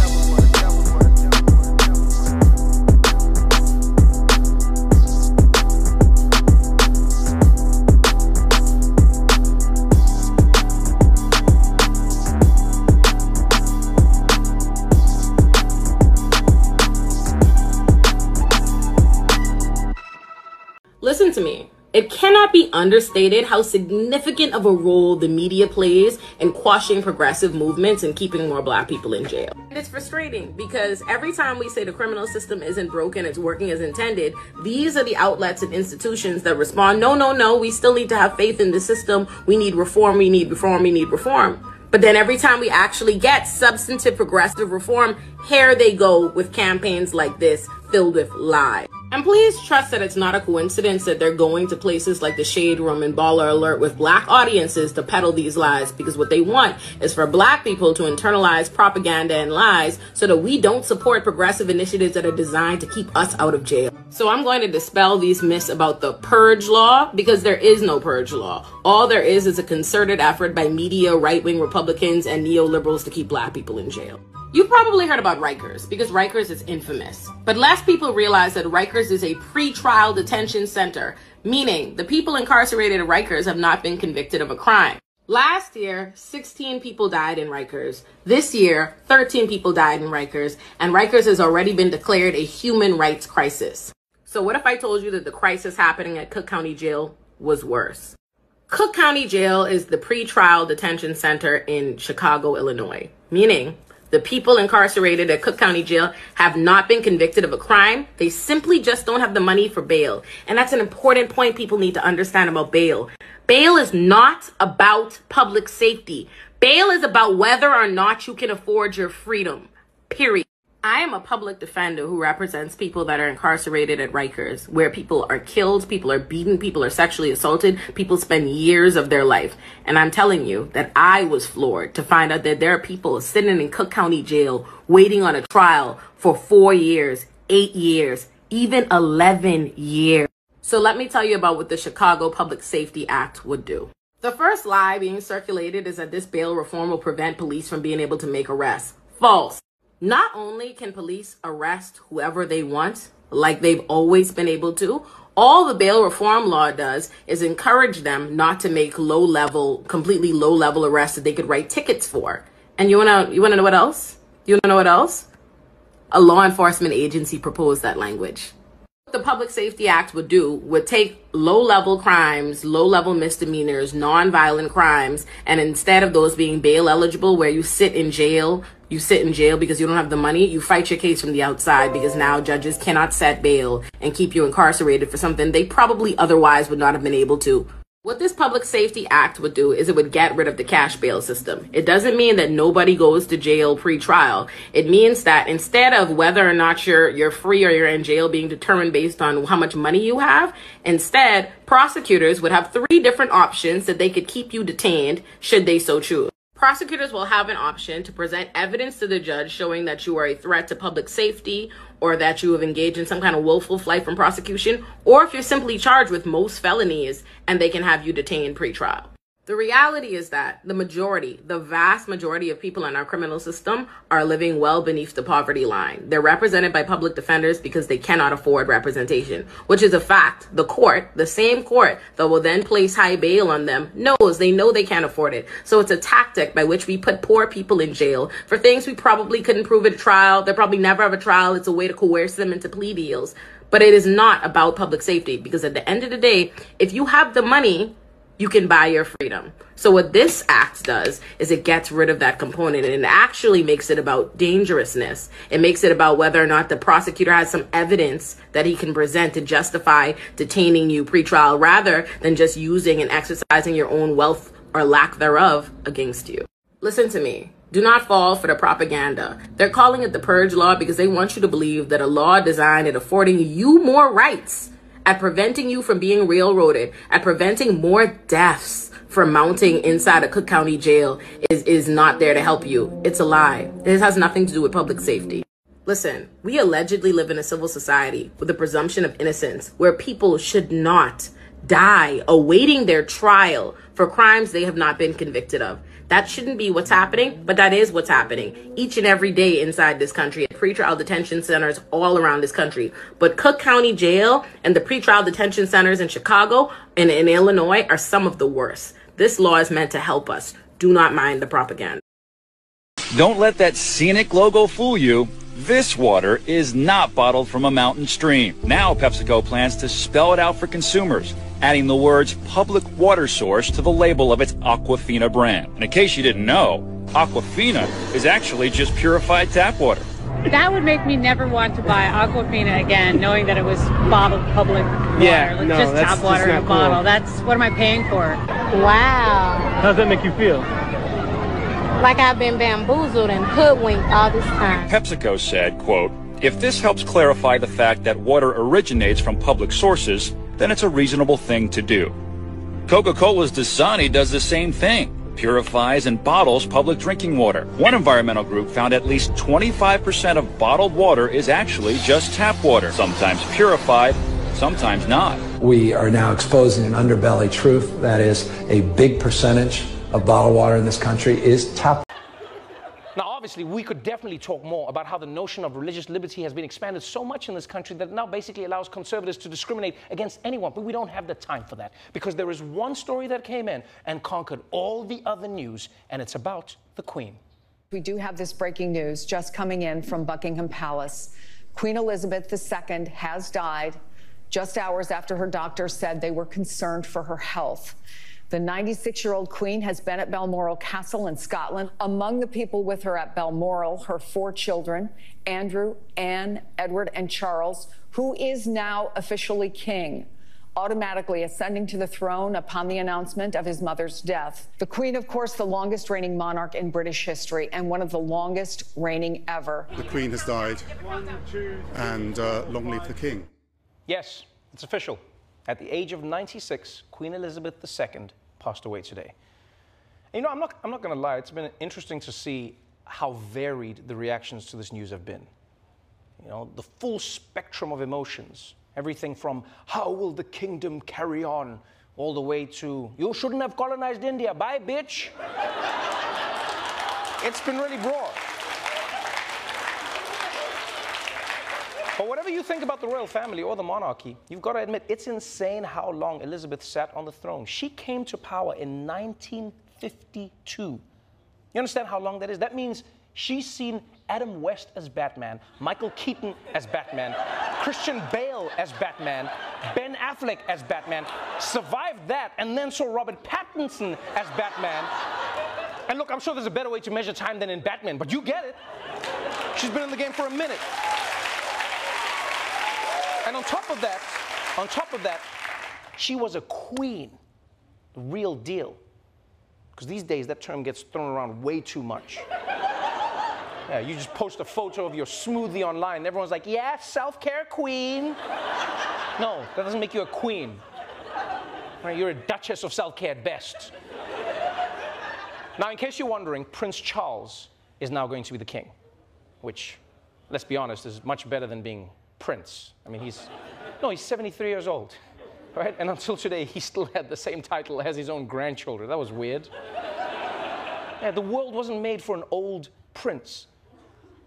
Listen to me. It cannot be understated how significant of a role the media plays in quashing progressive movements and keeping more black people in jail. And it's frustrating because every time we say the criminal system isn't broken, it's working as intended, these are the outlets and institutions that respond, no, no, no, we still need to have faith in the system. We need reform, we need reform, we need reform. But then every time we actually get substantive progressive reform, here they go with campaigns like this filled with lies. And please trust that it's not a coincidence that they're going to places like the Shade Room and Baller Alert with black audiences to peddle these lies because what they want is for black people to internalize propaganda and lies so that we don't support progressive initiatives that are designed to keep us out of jail. So I'm going to dispel these myths about the purge law because there is no purge law. All there is is a concerted effort by media, right wing Republicans, and neoliberals to keep black people in jail. You've probably heard about Rikers because Rikers is infamous. But less people realize that Rikers is a pre-trial detention center, meaning the people incarcerated at Rikers have not been convicted of a crime. Last year, 16 people died in Rikers. This year, 13 people died in Rikers, and Rikers has already been declared a human rights crisis. So what if I told you that the crisis happening at Cook County Jail was worse? Cook County Jail is the pre-trial detention center in Chicago, Illinois, meaning the people incarcerated at Cook County Jail have not been convicted of a crime. They simply just don't have the money for bail. And that's an important point people need to understand about bail. Bail is not about public safety. Bail is about whether or not you can afford your freedom. Period. I am a public defender who represents people that are incarcerated at Rikers, where people are killed, people are beaten, people are sexually assaulted, people spend years of their life. And I'm telling you that I was floored to find out that there are people sitting in Cook County Jail waiting on a trial for four years, eight years, even 11 years. So let me tell you about what the Chicago Public Safety Act would do. The first lie being circulated is that this bail reform will prevent police from being able to make arrests. False. Not only can police arrest whoever they want, like they've always been able to, all the bail reform law does is encourage them not to make low level, completely low level arrests that they could write tickets for. And you wanna you wanna know what else? You wanna know what else? A law enforcement agency proposed that language the Public Safety Act would do would take low level crimes, low level misdemeanors, non-violent crimes, and instead of those being bail eligible, where you sit in jail, you sit in jail because you don't have the money, you fight your case from the outside because now judges cannot set bail and keep you incarcerated for something they probably otherwise would not have been able to What this Public Safety Act would do is it would get rid of the cash bail system. It doesn't mean that nobody goes to jail pre-trial. It means that instead of whether or not you're you're free or you're in jail being determined based on how much money you have, instead prosecutors would have three different options that they could keep you detained should they so choose. Prosecutors will have an option to present evidence to the judge showing that you are a threat to public safety or that you have engaged in some kind of willful flight from prosecution, or if you're simply charged with most felonies and they can have you detained pretrial. The reality is that the majority, the vast majority of people in our criminal system are living well beneath the poverty line. They're represented by public defenders because they cannot afford representation, which is a fact. The court, the same court that will then place high bail on them, knows they know they can't afford it. So it's a tactic by which we put poor people in jail for things we probably couldn't prove at trial. They'll probably never have a trial. It's a way to coerce them into plea deals. But it is not about public safety because at the end of the day, if you have the money you can buy your freedom. So what this act does is it gets rid of that component and it actually makes it about dangerousness. It makes it about whether or not the prosecutor has some evidence that he can present to justify detaining you pretrial rather than just using and exercising your own wealth or lack thereof against you. Listen to me. Do not fall for the propaganda. They're calling it the purge law because they want you to believe that a law designed at affording you more rights at preventing you from being railroaded, at preventing more deaths from mounting inside a Cook County jail is, is not there to help you. It's a lie. This has nothing to do with public safety. Listen, we allegedly live in a civil society with a presumption of innocence where people should not die awaiting their trial for crimes they have not been convicted of. That shouldn't be what's happening, but that is what's happening each and every day inside this country pretrial detention centers all around this country. But Cook County Jail and the pretrial detention centers in Chicago and in Illinois are some of the worst. This law is meant to help us. Do not mind the propaganda. Don't let that scenic logo fool you. This water is not bottled from a mountain stream. Now PepsiCo plans to spell it out for consumers adding the words public water source to the label of its Aquafina brand. And in case you didn't know, Aquafina is actually just purified tap water. That would make me never want to buy Aquafina again, knowing that it was bottled public water. Yeah, like no, just that's tap water just in a not bottle. That's what am I paying for? Wow. How does that make you feel? Like I've been bamboozled and hoodwinked all this time. PepsiCo said, quote, if this helps clarify the fact that water originates from public sources, then it's a reasonable thing to do. Coca-Cola's Dasani does the same thing, purifies and bottles public drinking water. One environmental group found at least 25% of bottled water is actually just tap water, sometimes purified, sometimes not. We are now exposing an underbelly truth that is a big percentage of bottled water in this country is tap obviously, we could definitely talk more about how the notion of religious liberty has been expanded so much in this country that now basically allows conservatives to discriminate against anyone. But we don't have the time for that because there is one story that came in and conquered all the other news, and it's about the Queen. We do have this breaking news just coming in from Buckingham Palace. Queen Elizabeth II has died just hours after her doctors said they were concerned for her health. The 96 year old Queen has been at Balmoral Castle in Scotland. Among the people with her at Balmoral, her four children Andrew, Anne, Edward, and Charles, who is now officially king automatically ascending to the throne upon the announcement of his mother's death. The Queen, of course, the longest reigning monarch in British history and one of the longest reigning ever. The Queen has died, and uh, long live the King. Yes, it's official. At the age of 96, Queen Elizabeth II passed away today. And you know, I'm not, I'm not going to lie, it's been interesting to see how varied the reactions to this news have been. You know, the full spectrum of emotions. Everything from, how will the kingdom carry on, all the way to, you shouldn't have colonized India, bye, bitch. it's been really broad. But whatever you think about the royal family or the monarchy, you've got to admit it's insane how long Elizabeth sat on the throne. She came to power in 1952. You understand how long that is? That means she's seen Adam West as Batman, Michael Keaton as Batman, Christian Bale as Batman, Ben Affleck as Batman, survived that, and then saw Robert Pattinson as Batman. And look, I'm sure there's a better way to measure time than in Batman, but you get it. She's been in the game for a minute. And on top of that, on top of that, she was a queen. the real deal. Because these days that term gets thrown around way too much. Yeah, you just post a photo of your smoothie online, and everyone's like, yeah, self care queen. no, that doesn't make you a queen. Right, you're a duchess of self care at best. now, in case you're wondering, Prince Charles is now going to be the king, which, let's be honest, is much better than being prince. I mean, he's, no, he's 73 years old, right? And until today, he still had the same title as his own grandchildren. That was weird. Yeah, the world wasn't made for an old prince.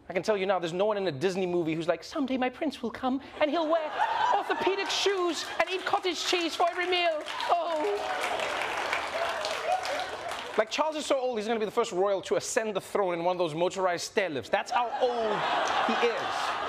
I can tell you now, there's no one in a Disney movie who's like, someday my prince will come and he'll wear orthopedic shoes and eat cottage cheese for every meal. Oh. Like Charles is so old, he's to be the first royal to ascend the throne in one of those motorized stair lifts. That's how old he is.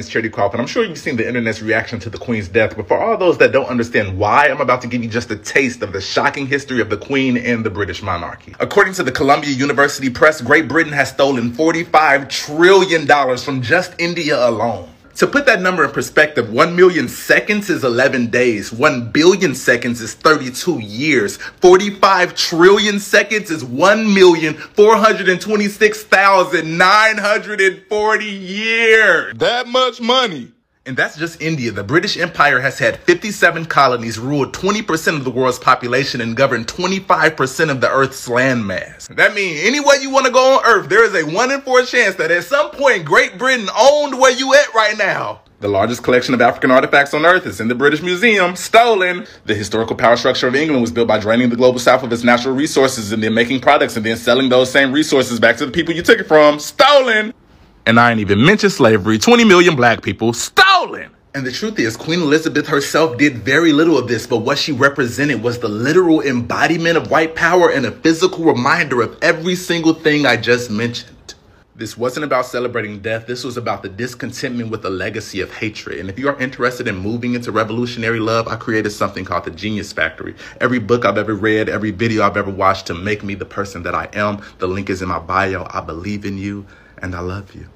Is Charity Crawford. I'm sure you've seen the internet's reaction to the Queen's death, but for all those that don't understand why, I'm about to give you just a taste of the shocking history of the Queen and the British monarchy. According to the Columbia University Press, Great Britain has stolen $45 trillion from just India alone. To put that number in perspective, 1 million seconds is 11 days. 1 billion seconds is 32 years. 45 trillion seconds is 1,426,940 years. That much money. And that's just India. The British Empire has had 57 colonies, ruled 20% of the world's population, and governed 25% of the Earth's landmass. That means anywhere you want to go on Earth, there is a 1 in 4 chance that at some point Great Britain owned where you at right now. The largest collection of African artifacts on Earth is in the British Museum, stolen. The historical power structure of England was built by draining the global south of its natural resources and then making products and then selling those same resources back to the people you took it from, stolen. And I ain't even mentioned slavery. 20 million black people stolen. And the truth is, Queen Elizabeth herself did very little of this, but what she represented was the literal embodiment of white power and a physical reminder of every single thing I just mentioned. This wasn't about celebrating death. This was about the discontentment with a legacy of hatred. And if you are interested in moving into revolutionary love, I created something called the Genius Factory. Every book I've ever read, every video I've ever watched to make me the person that I am. The link is in my bio. I believe in you and I love you.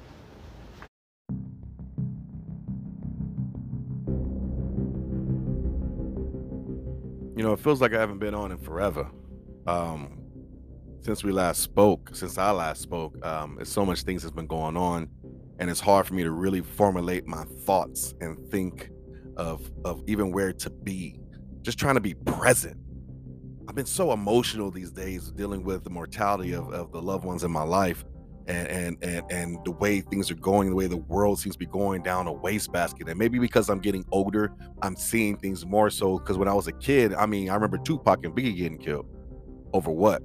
You know, it feels like I haven't been on in forever. Um, since we last spoke, since I last spoke, um, there's so much things that's been going on, and it's hard for me to really formulate my thoughts and think of of even where to be. Just trying to be present. I've been so emotional these days dealing with the mortality of, of the loved ones in my life and, and and and the way things are going, the way the world seems to be going down a wastebasket. And maybe because I'm getting older, I'm seeing things more so. Because when I was a kid, I mean, I remember Tupac and Biggie getting killed over what?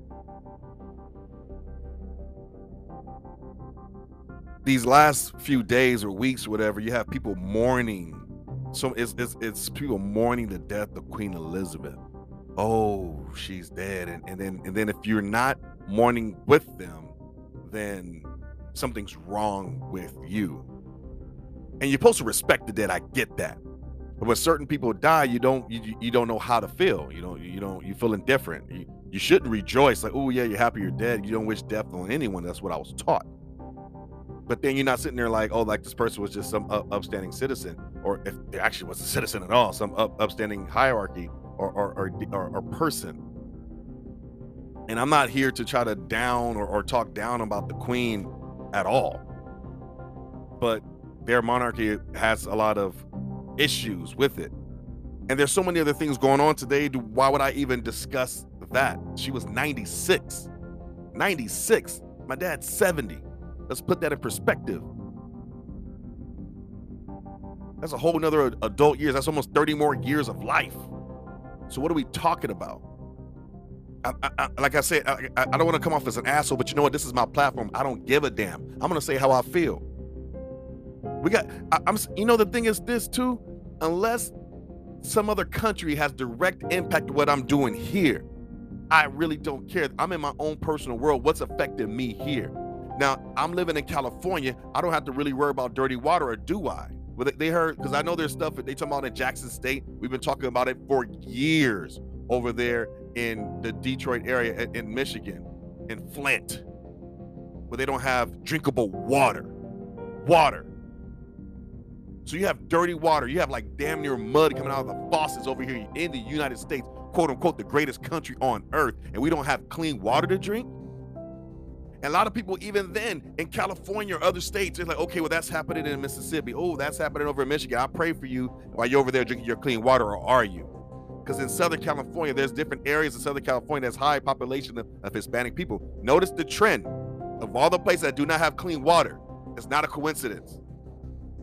These last few days or weeks, or whatever, you have people mourning. So it's, it's, it's people mourning the death of Queen Elizabeth. Oh, she's dead, and, and then and then if you're not mourning with them, then something's wrong with you. And you're supposed to respect the dead. I get that. But when certain people die, you don't you, you don't know how to feel. You know, you don't you feel indifferent. You, you shouldn't rejoice like, oh yeah, you're happy you're dead. You don't wish death on anyone. That's what I was taught. But then you're not sitting there like, oh, like this person was just some upstanding citizen, or if they actually was a citizen at all, some up, upstanding hierarchy or or, or, or, or person and I'm not here to try to down or, or talk down about the queen at all. But their monarchy has a lot of issues with it. And there's so many other things going on today. Why would I even discuss that? She was 96. 96. My dad's 70. Let's put that in perspective. That's a whole nother adult years. That's almost 30 more years of life. So what are we talking about? I, I, like I said, I, I don't want to come off as an asshole, but you know what? This is my platform. I don't give a damn. I'm gonna say how I feel. We got. I, am You know, the thing is this too. Unless some other country has direct impact to what I'm doing here, I really don't care. I'm in my own personal world. What's affecting me here? Now, I'm living in California. I don't have to really worry about dirty water, or do I? Well, they heard because I know there's stuff that they talking about in Jackson State. We've been talking about it for years over there in the Detroit area in Michigan, in Flint, where they don't have drinkable water. Water. So you have dirty water. You have like damn near mud coming out of the faucets over here in the United States, quote unquote, the greatest country on earth, and we don't have clean water to drink. And a lot of people, even then in California or other states, they're like, okay, well, that's happening in Mississippi. Oh, that's happening over in Michigan. I pray for you while you're over there drinking your clean water, or are you? Because in Southern California, there's different areas in Southern California that's high population of, of Hispanic people. Notice the trend of all the places that do not have clean water. It's not a coincidence.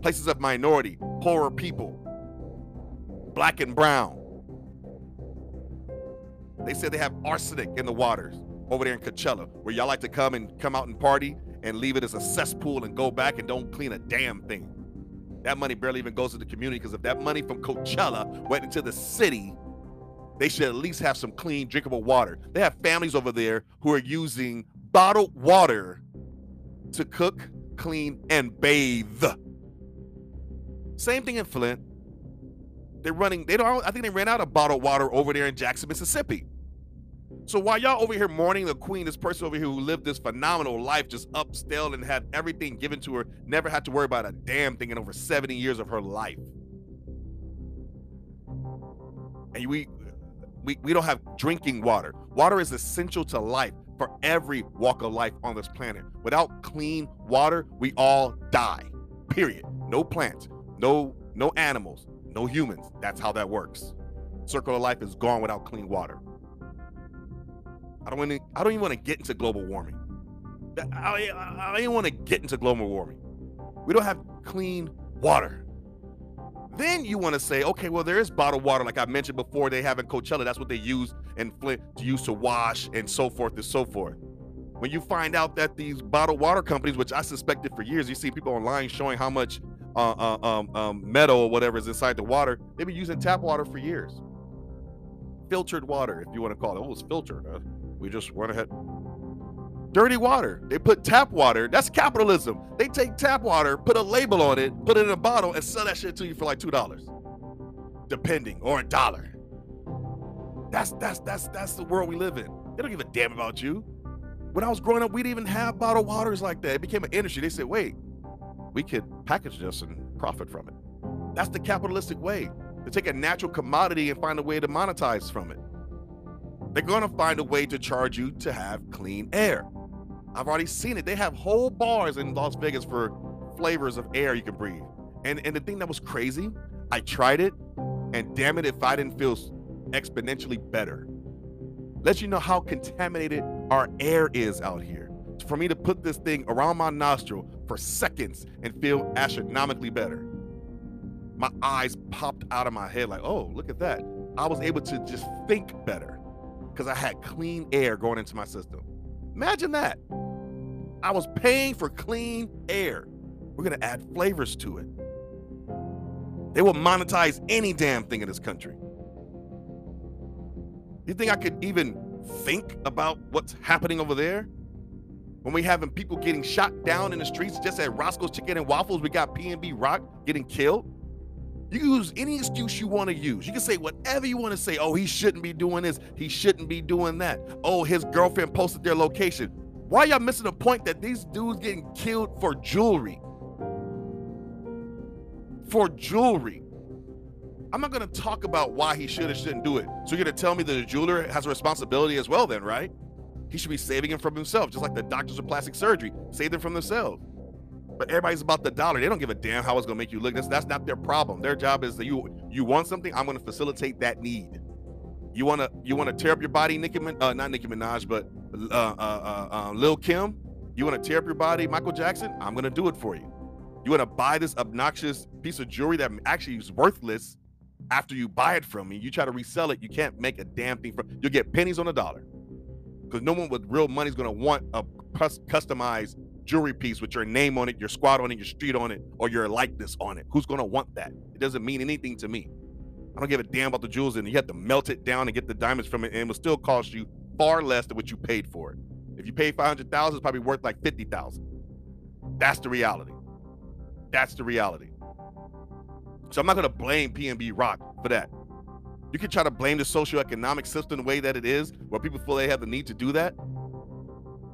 Places of minority, poorer people, black and brown. They said they have arsenic in the waters over there in Coachella, where y'all like to come and come out and party and leave it as a cesspool and go back and don't clean a damn thing. That money barely even goes to the community because if that money from Coachella went into the city, they should at least have some clean, drinkable water. They have families over there who are using bottled water to cook, clean, and bathe. Same thing in Flint. They're running, they don't, I think they ran out of bottled water over there in Jackson, Mississippi. So while y'all over here mourning the queen, this person over here who lived this phenomenal life, just upscale and had everything given to her, never had to worry about a damn thing in over 70 years of her life. And we we, we don't have drinking water. Water is essential to life for every walk of life on this planet. Without clean water, we all die. Period. No plants, no no animals, no humans. That's how that works. Circle of life is gone without clean water. I don't want to. I don't even want to get into global warming. I, I, I don't even want to get into global warming. We don't have clean water. Then you want to say, okay, well, there is bottled water, like I mentioned before. They have in Coachella. That's what they use in Flint to use to wash and so forth and so forth. When you find out that these bottled water companies, which I suspected for years, you see people online showing how much uh, uh, um, um, metal or whatever is inside the water. They've been using tap water for years. Filtered water, if you want to call it. Oh, it was filtered. We just went ahead. Dirty water. They put tap water. That's capitalism. They take tap water, put a label on it, put it in a bottle, and sell that shit to you for like two dollars, depending, or a dollar. That's that's that's that's the world we live in. They don't give a damn about you. When I was growing up, we didn't even have bottled waters like that. It became an industry. They said, wait, we could package this and profit from it. That's the capitalistic way to take a natural commodity and find a way to monetize from it. They're going to find a way to charge you to have clean air. I've already seen it. They have whole bars in Las Vegas for flavors of air you can breathe. And and the thing that was crazy, I tried it, and damn it, if I didn't feel exponentially better. Let you know how contaminated our air is out here. For me to put this thing around my nostril for seconds and feel astronomically better. My eyes popped out of my head like, oh, look at that. I was able to just think better because I had clean air going into my system. Imagine that. I was paying for clean air. We're going to add flavors to it. They will monetize any damn thing in this country. You think I could even think about what's happening over there? When we having people getting shot down in the streets, just at Roscoe's Chicken and Waffles, we got PNB Rock getting killed. You can use any excuse you want to use. You can say whatever you want to say. Oh, he shouldn't be doing this. He shouldn't be doing that. Oh, his girlfriend posted their location. Why y'all missing the point that these dudes getting killed for jewelry? For jewelry. I'm not gonna talk about why he should or shouldn't do it. So you're gonna tell me that the jeweler has a responsibility as well, then, right? He should be saving him from himself, just like the doctors of plastic surgery save them from themselves. But everybody's about the dollar. They don't give a damn how it's gonna make you look. That's that's not their problem. Their job is that you you want something. I'm gonna facilitate that need. You wanna you wanna tear up your body, Nicki uh, not Nicki Minaj, but uh, uh, uh, uh, Lil Kim. You wanna tear up your body, Michael Jackson? I'm gonna do it for you. You wanna buy this obnoxious piece of jewelry that actually is worthless after you buy it from me? You try to resell it, you can't make a damn thing from. You'll get pennies on a dollar because no one with real money is gonna want a customized jewelry piece with your name on it, your squad on it, your street on it, or your likeness on it. Who's to want that? It doesn't mean anything to me. I don't give a damn about the jewels, and you have to melt it down and get the diamonds from it, and it will still cost you far less than what you paid for it. If you pay five hundred thousand, it's probably worth like fifty thousand. That's the reality. That's the reality. So I'm not gonna blame PNB Rock for that. You can try to blame the socioeconomic system the way that it is, where people feel they have the need to do that.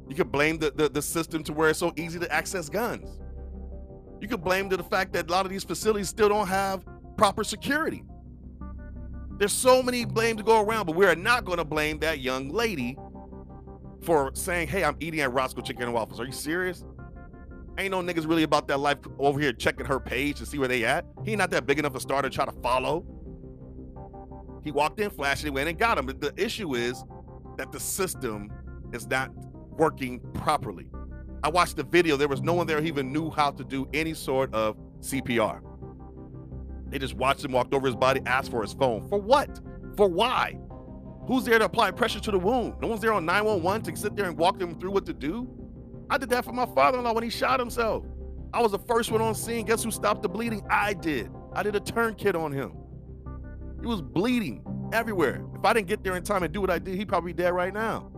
You could blame the, the, the system to where it's so easy to access guns. You could blame to the fact that a lot of these facilities still don't have proper security. There's so many blame to go around, but we are not going to blame that young lady for saying, "Hey, I'm eating at Roscoe Chicken and Waffles." Are you serious? Ain't no niggas really about that life over here checking her page to see where they at. He not that big enough a star to try to follow. He walked in, flashed it, went and got him. But the issue is that the system is not working properly. I watched the video. There was no one there who even knew how to do any sort of CPR. They just watched him, walked over his body, asked for his phone. For what? For why? Who's there to apply pressure to the wound? No one's there on 911 to sit there and walk them through what to do. I did that for my father-in-law when he shot himself. I was the first one on scene. Guess who stopped the bleeding? I did. I did a tourniquet on him. He was bleeding everywhere. If I didn't get there in time and do what I did, he'd probably be dead right now.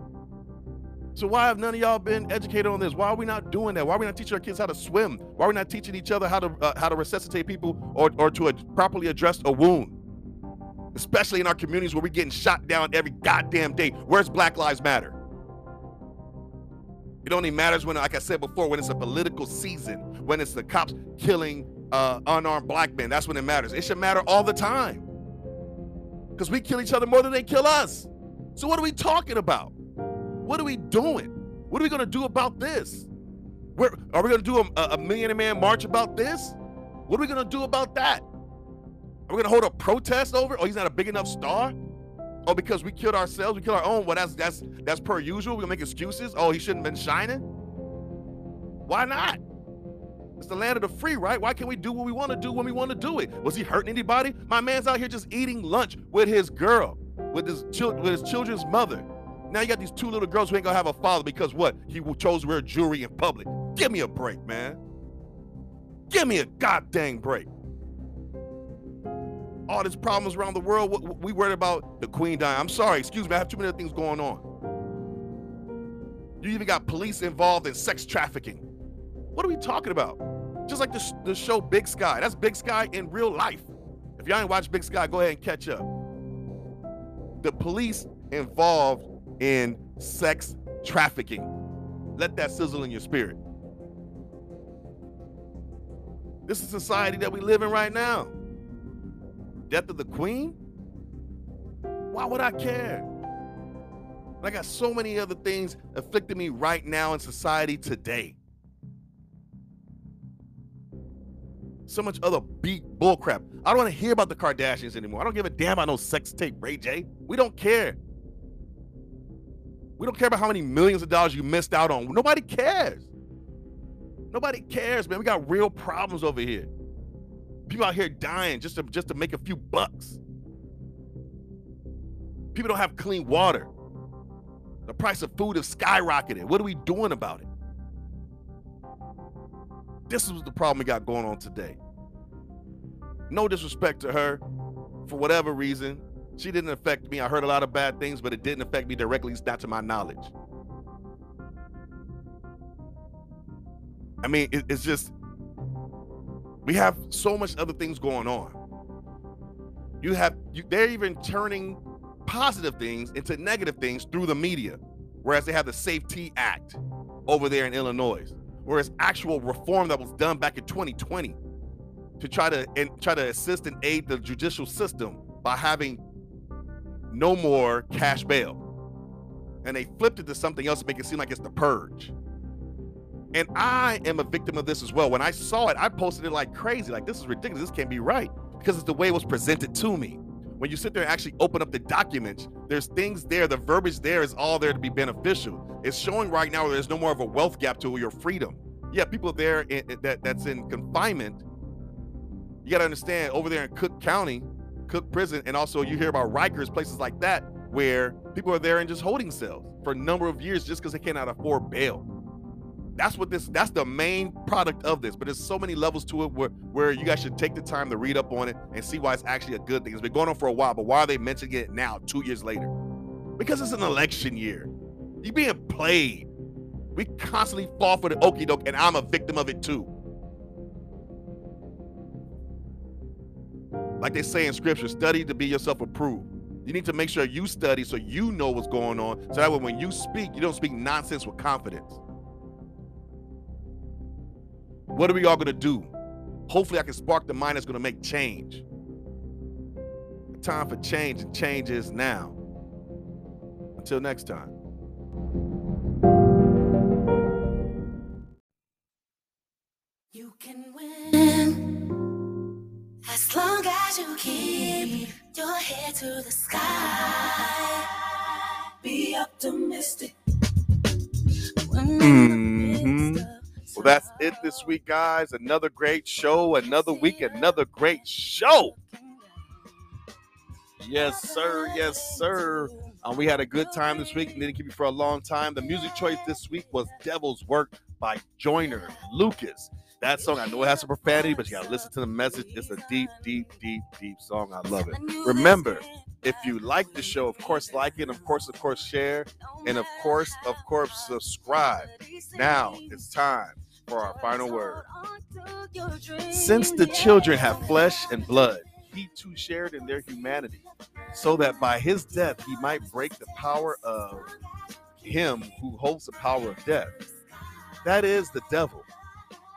So why have none of y'all been educated on this? Why are we not doing that? Why are we not teaching our kids how to swim? Why are we not teaching each other how to uh, how to resuscitate people or or to ad- properly address a wound? Especially in our communities where we're getting shot down every goddamn day. Where's Black Lives Matter? It only matters when, like I said before, when it's a political season, when it's the cops killing uh, unarmed black men. That's when it matters. It should matter all the time because we kill each other more than they kill us. So what are we talking about? What are we doing? What are we going to do about this? Where, are we going to do a, a million man march about this? What are we going to do about that? Are we going to hold a protest over? Oh, he's not a big enough star. Oh, because we killed ourselves, we killed our own. Well, that's that's that's per usual. We gonna make excuses. Oh, he shouldn't have been shining. Why not? It's the land of the free, right? Why can't we do what we want to do when we want to do it? Was he hurting anybody? My man's out here just eating lunch with his girl, with his with his children's mother. Now you got these two little girls who ain't gonna have a father because what? He chose to wear jewelry in public. Give me a break, man. Give me a goddamn break. All these problems around the world, we worried about the queen dying. I'm sorry, excuse me, I have too many things going on. You even got police involved in sex trafficking. What are we talking about? Just like the, the show Big Sky. That's Big Sky in real life. If y'all ain't watched Big Sky, go ahead and catch up. The police involved in sex trafficking. Let that sizzle in your spirit. This is society that we live in right now. Death of the Queen? Why would I care? I got so many other things afflicting me right now in society today. So much other beat bullcrap. I don't want to hear about the Kardashians anymore. I don't give a damn about no sex tape, Ray J. We don't care. We don't care about how many millions of dollars you missed out on. Nobody cares. Nobody cares, man. We got real problems over here. People out here dying just to just to make a few bucks. People don't have clean water. The price of food has skyrocketed. What are we doing about it? This is the problem we got going on today. No disrespect to her for whatever reason. She didn't affect me. I heard a lot of bad things, but it didn't affect me directly, not to my knowledge. I mean, it, it's just we have so much other things going on. You have you, they're even turning positive things into negative things through the media, whereas they have the SAFE-T Act over there in Illinois, whereas actual reform that was done back in 2020 to try to and try to assist and aid the judicial system by having no more cash bail. And they flipped it to something else to make it seem like it's the purge. And I am a victim of this as well. When I saw it, I posted it like crazy. Like, this is ridiculous. This can't be right. Because it's the way it was presented to me. When you sit there and actually open up the documents, there's things there. The verbiage there is all there to be beneficial. It's showing right now there's no more of a wealth gap to your freedom. Yeah, people there in, that that's in confinement. You got to understand over there in Cook County, Cook Prison, and also you hear about Rikers, places like that, where people are there in just holding cells for a number of years just because they cannot afford bail. That's what this that's the main product of this. But there's so many levels to it where, where you guys should take the time to read up on it and see why it's actually a good thing. It's been going on for a while, but why are they mentioning it now, two years later? Because it's an election year. You're being played. We constantly fall for the okey doke, and I'm a victim of it too. Like they say in scripture, study to be yourself approved. You need to make sure you study so you know what's going on. So that way when you speak, you don't speak nonsense with confidence. What are we all going to do? Hopefully, I can spark the mind that's going to make change. The time for change, and change is now. Until next time. You can win keep your head to the sky. Be optimistic. hmm Well, that's it this week, guys. Another great show, another week, another great show. Yes, sir. Yes, sir. Um, we had a good time this week and didn't keep you for a long time. The music choice this week was Devil's Work by Joyner Lucas. That song, I know it has some profanity, but you gotta listen to the message. It's a deep, deep, deep, deep song. I love it. Remember, if you like the show, of course, like it, of course, of course, share, and of course, of course, subscribe. Now it's time for our final word. Since the children have flesh and blood, he too shared in their humanity, so that by his death he might break the power of him who holds the power of death. That is the devil,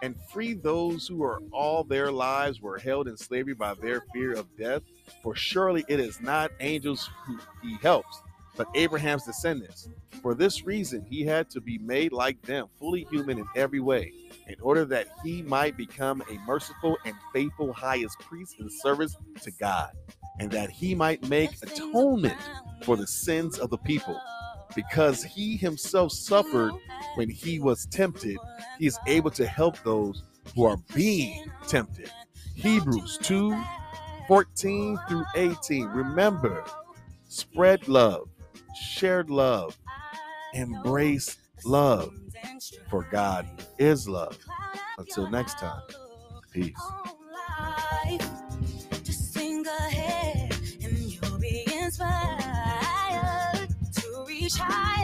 and free those who are all their lives were held in slavery by their fear of death. For surely it is not angels who he helps, but Abraham's descendants. For this reason, he had to be made like them, fully human in every way, in order that he might become a merciful and faithful highest priest in service to God, and that he might make atonement for the sins of the people. Because he himself suffered when he was tempted, he is able to help those who are being tempted. Hebrews 2 14 through 18. Remember, spread love, shared love, embrace love, for God is love. Until next time, peace. And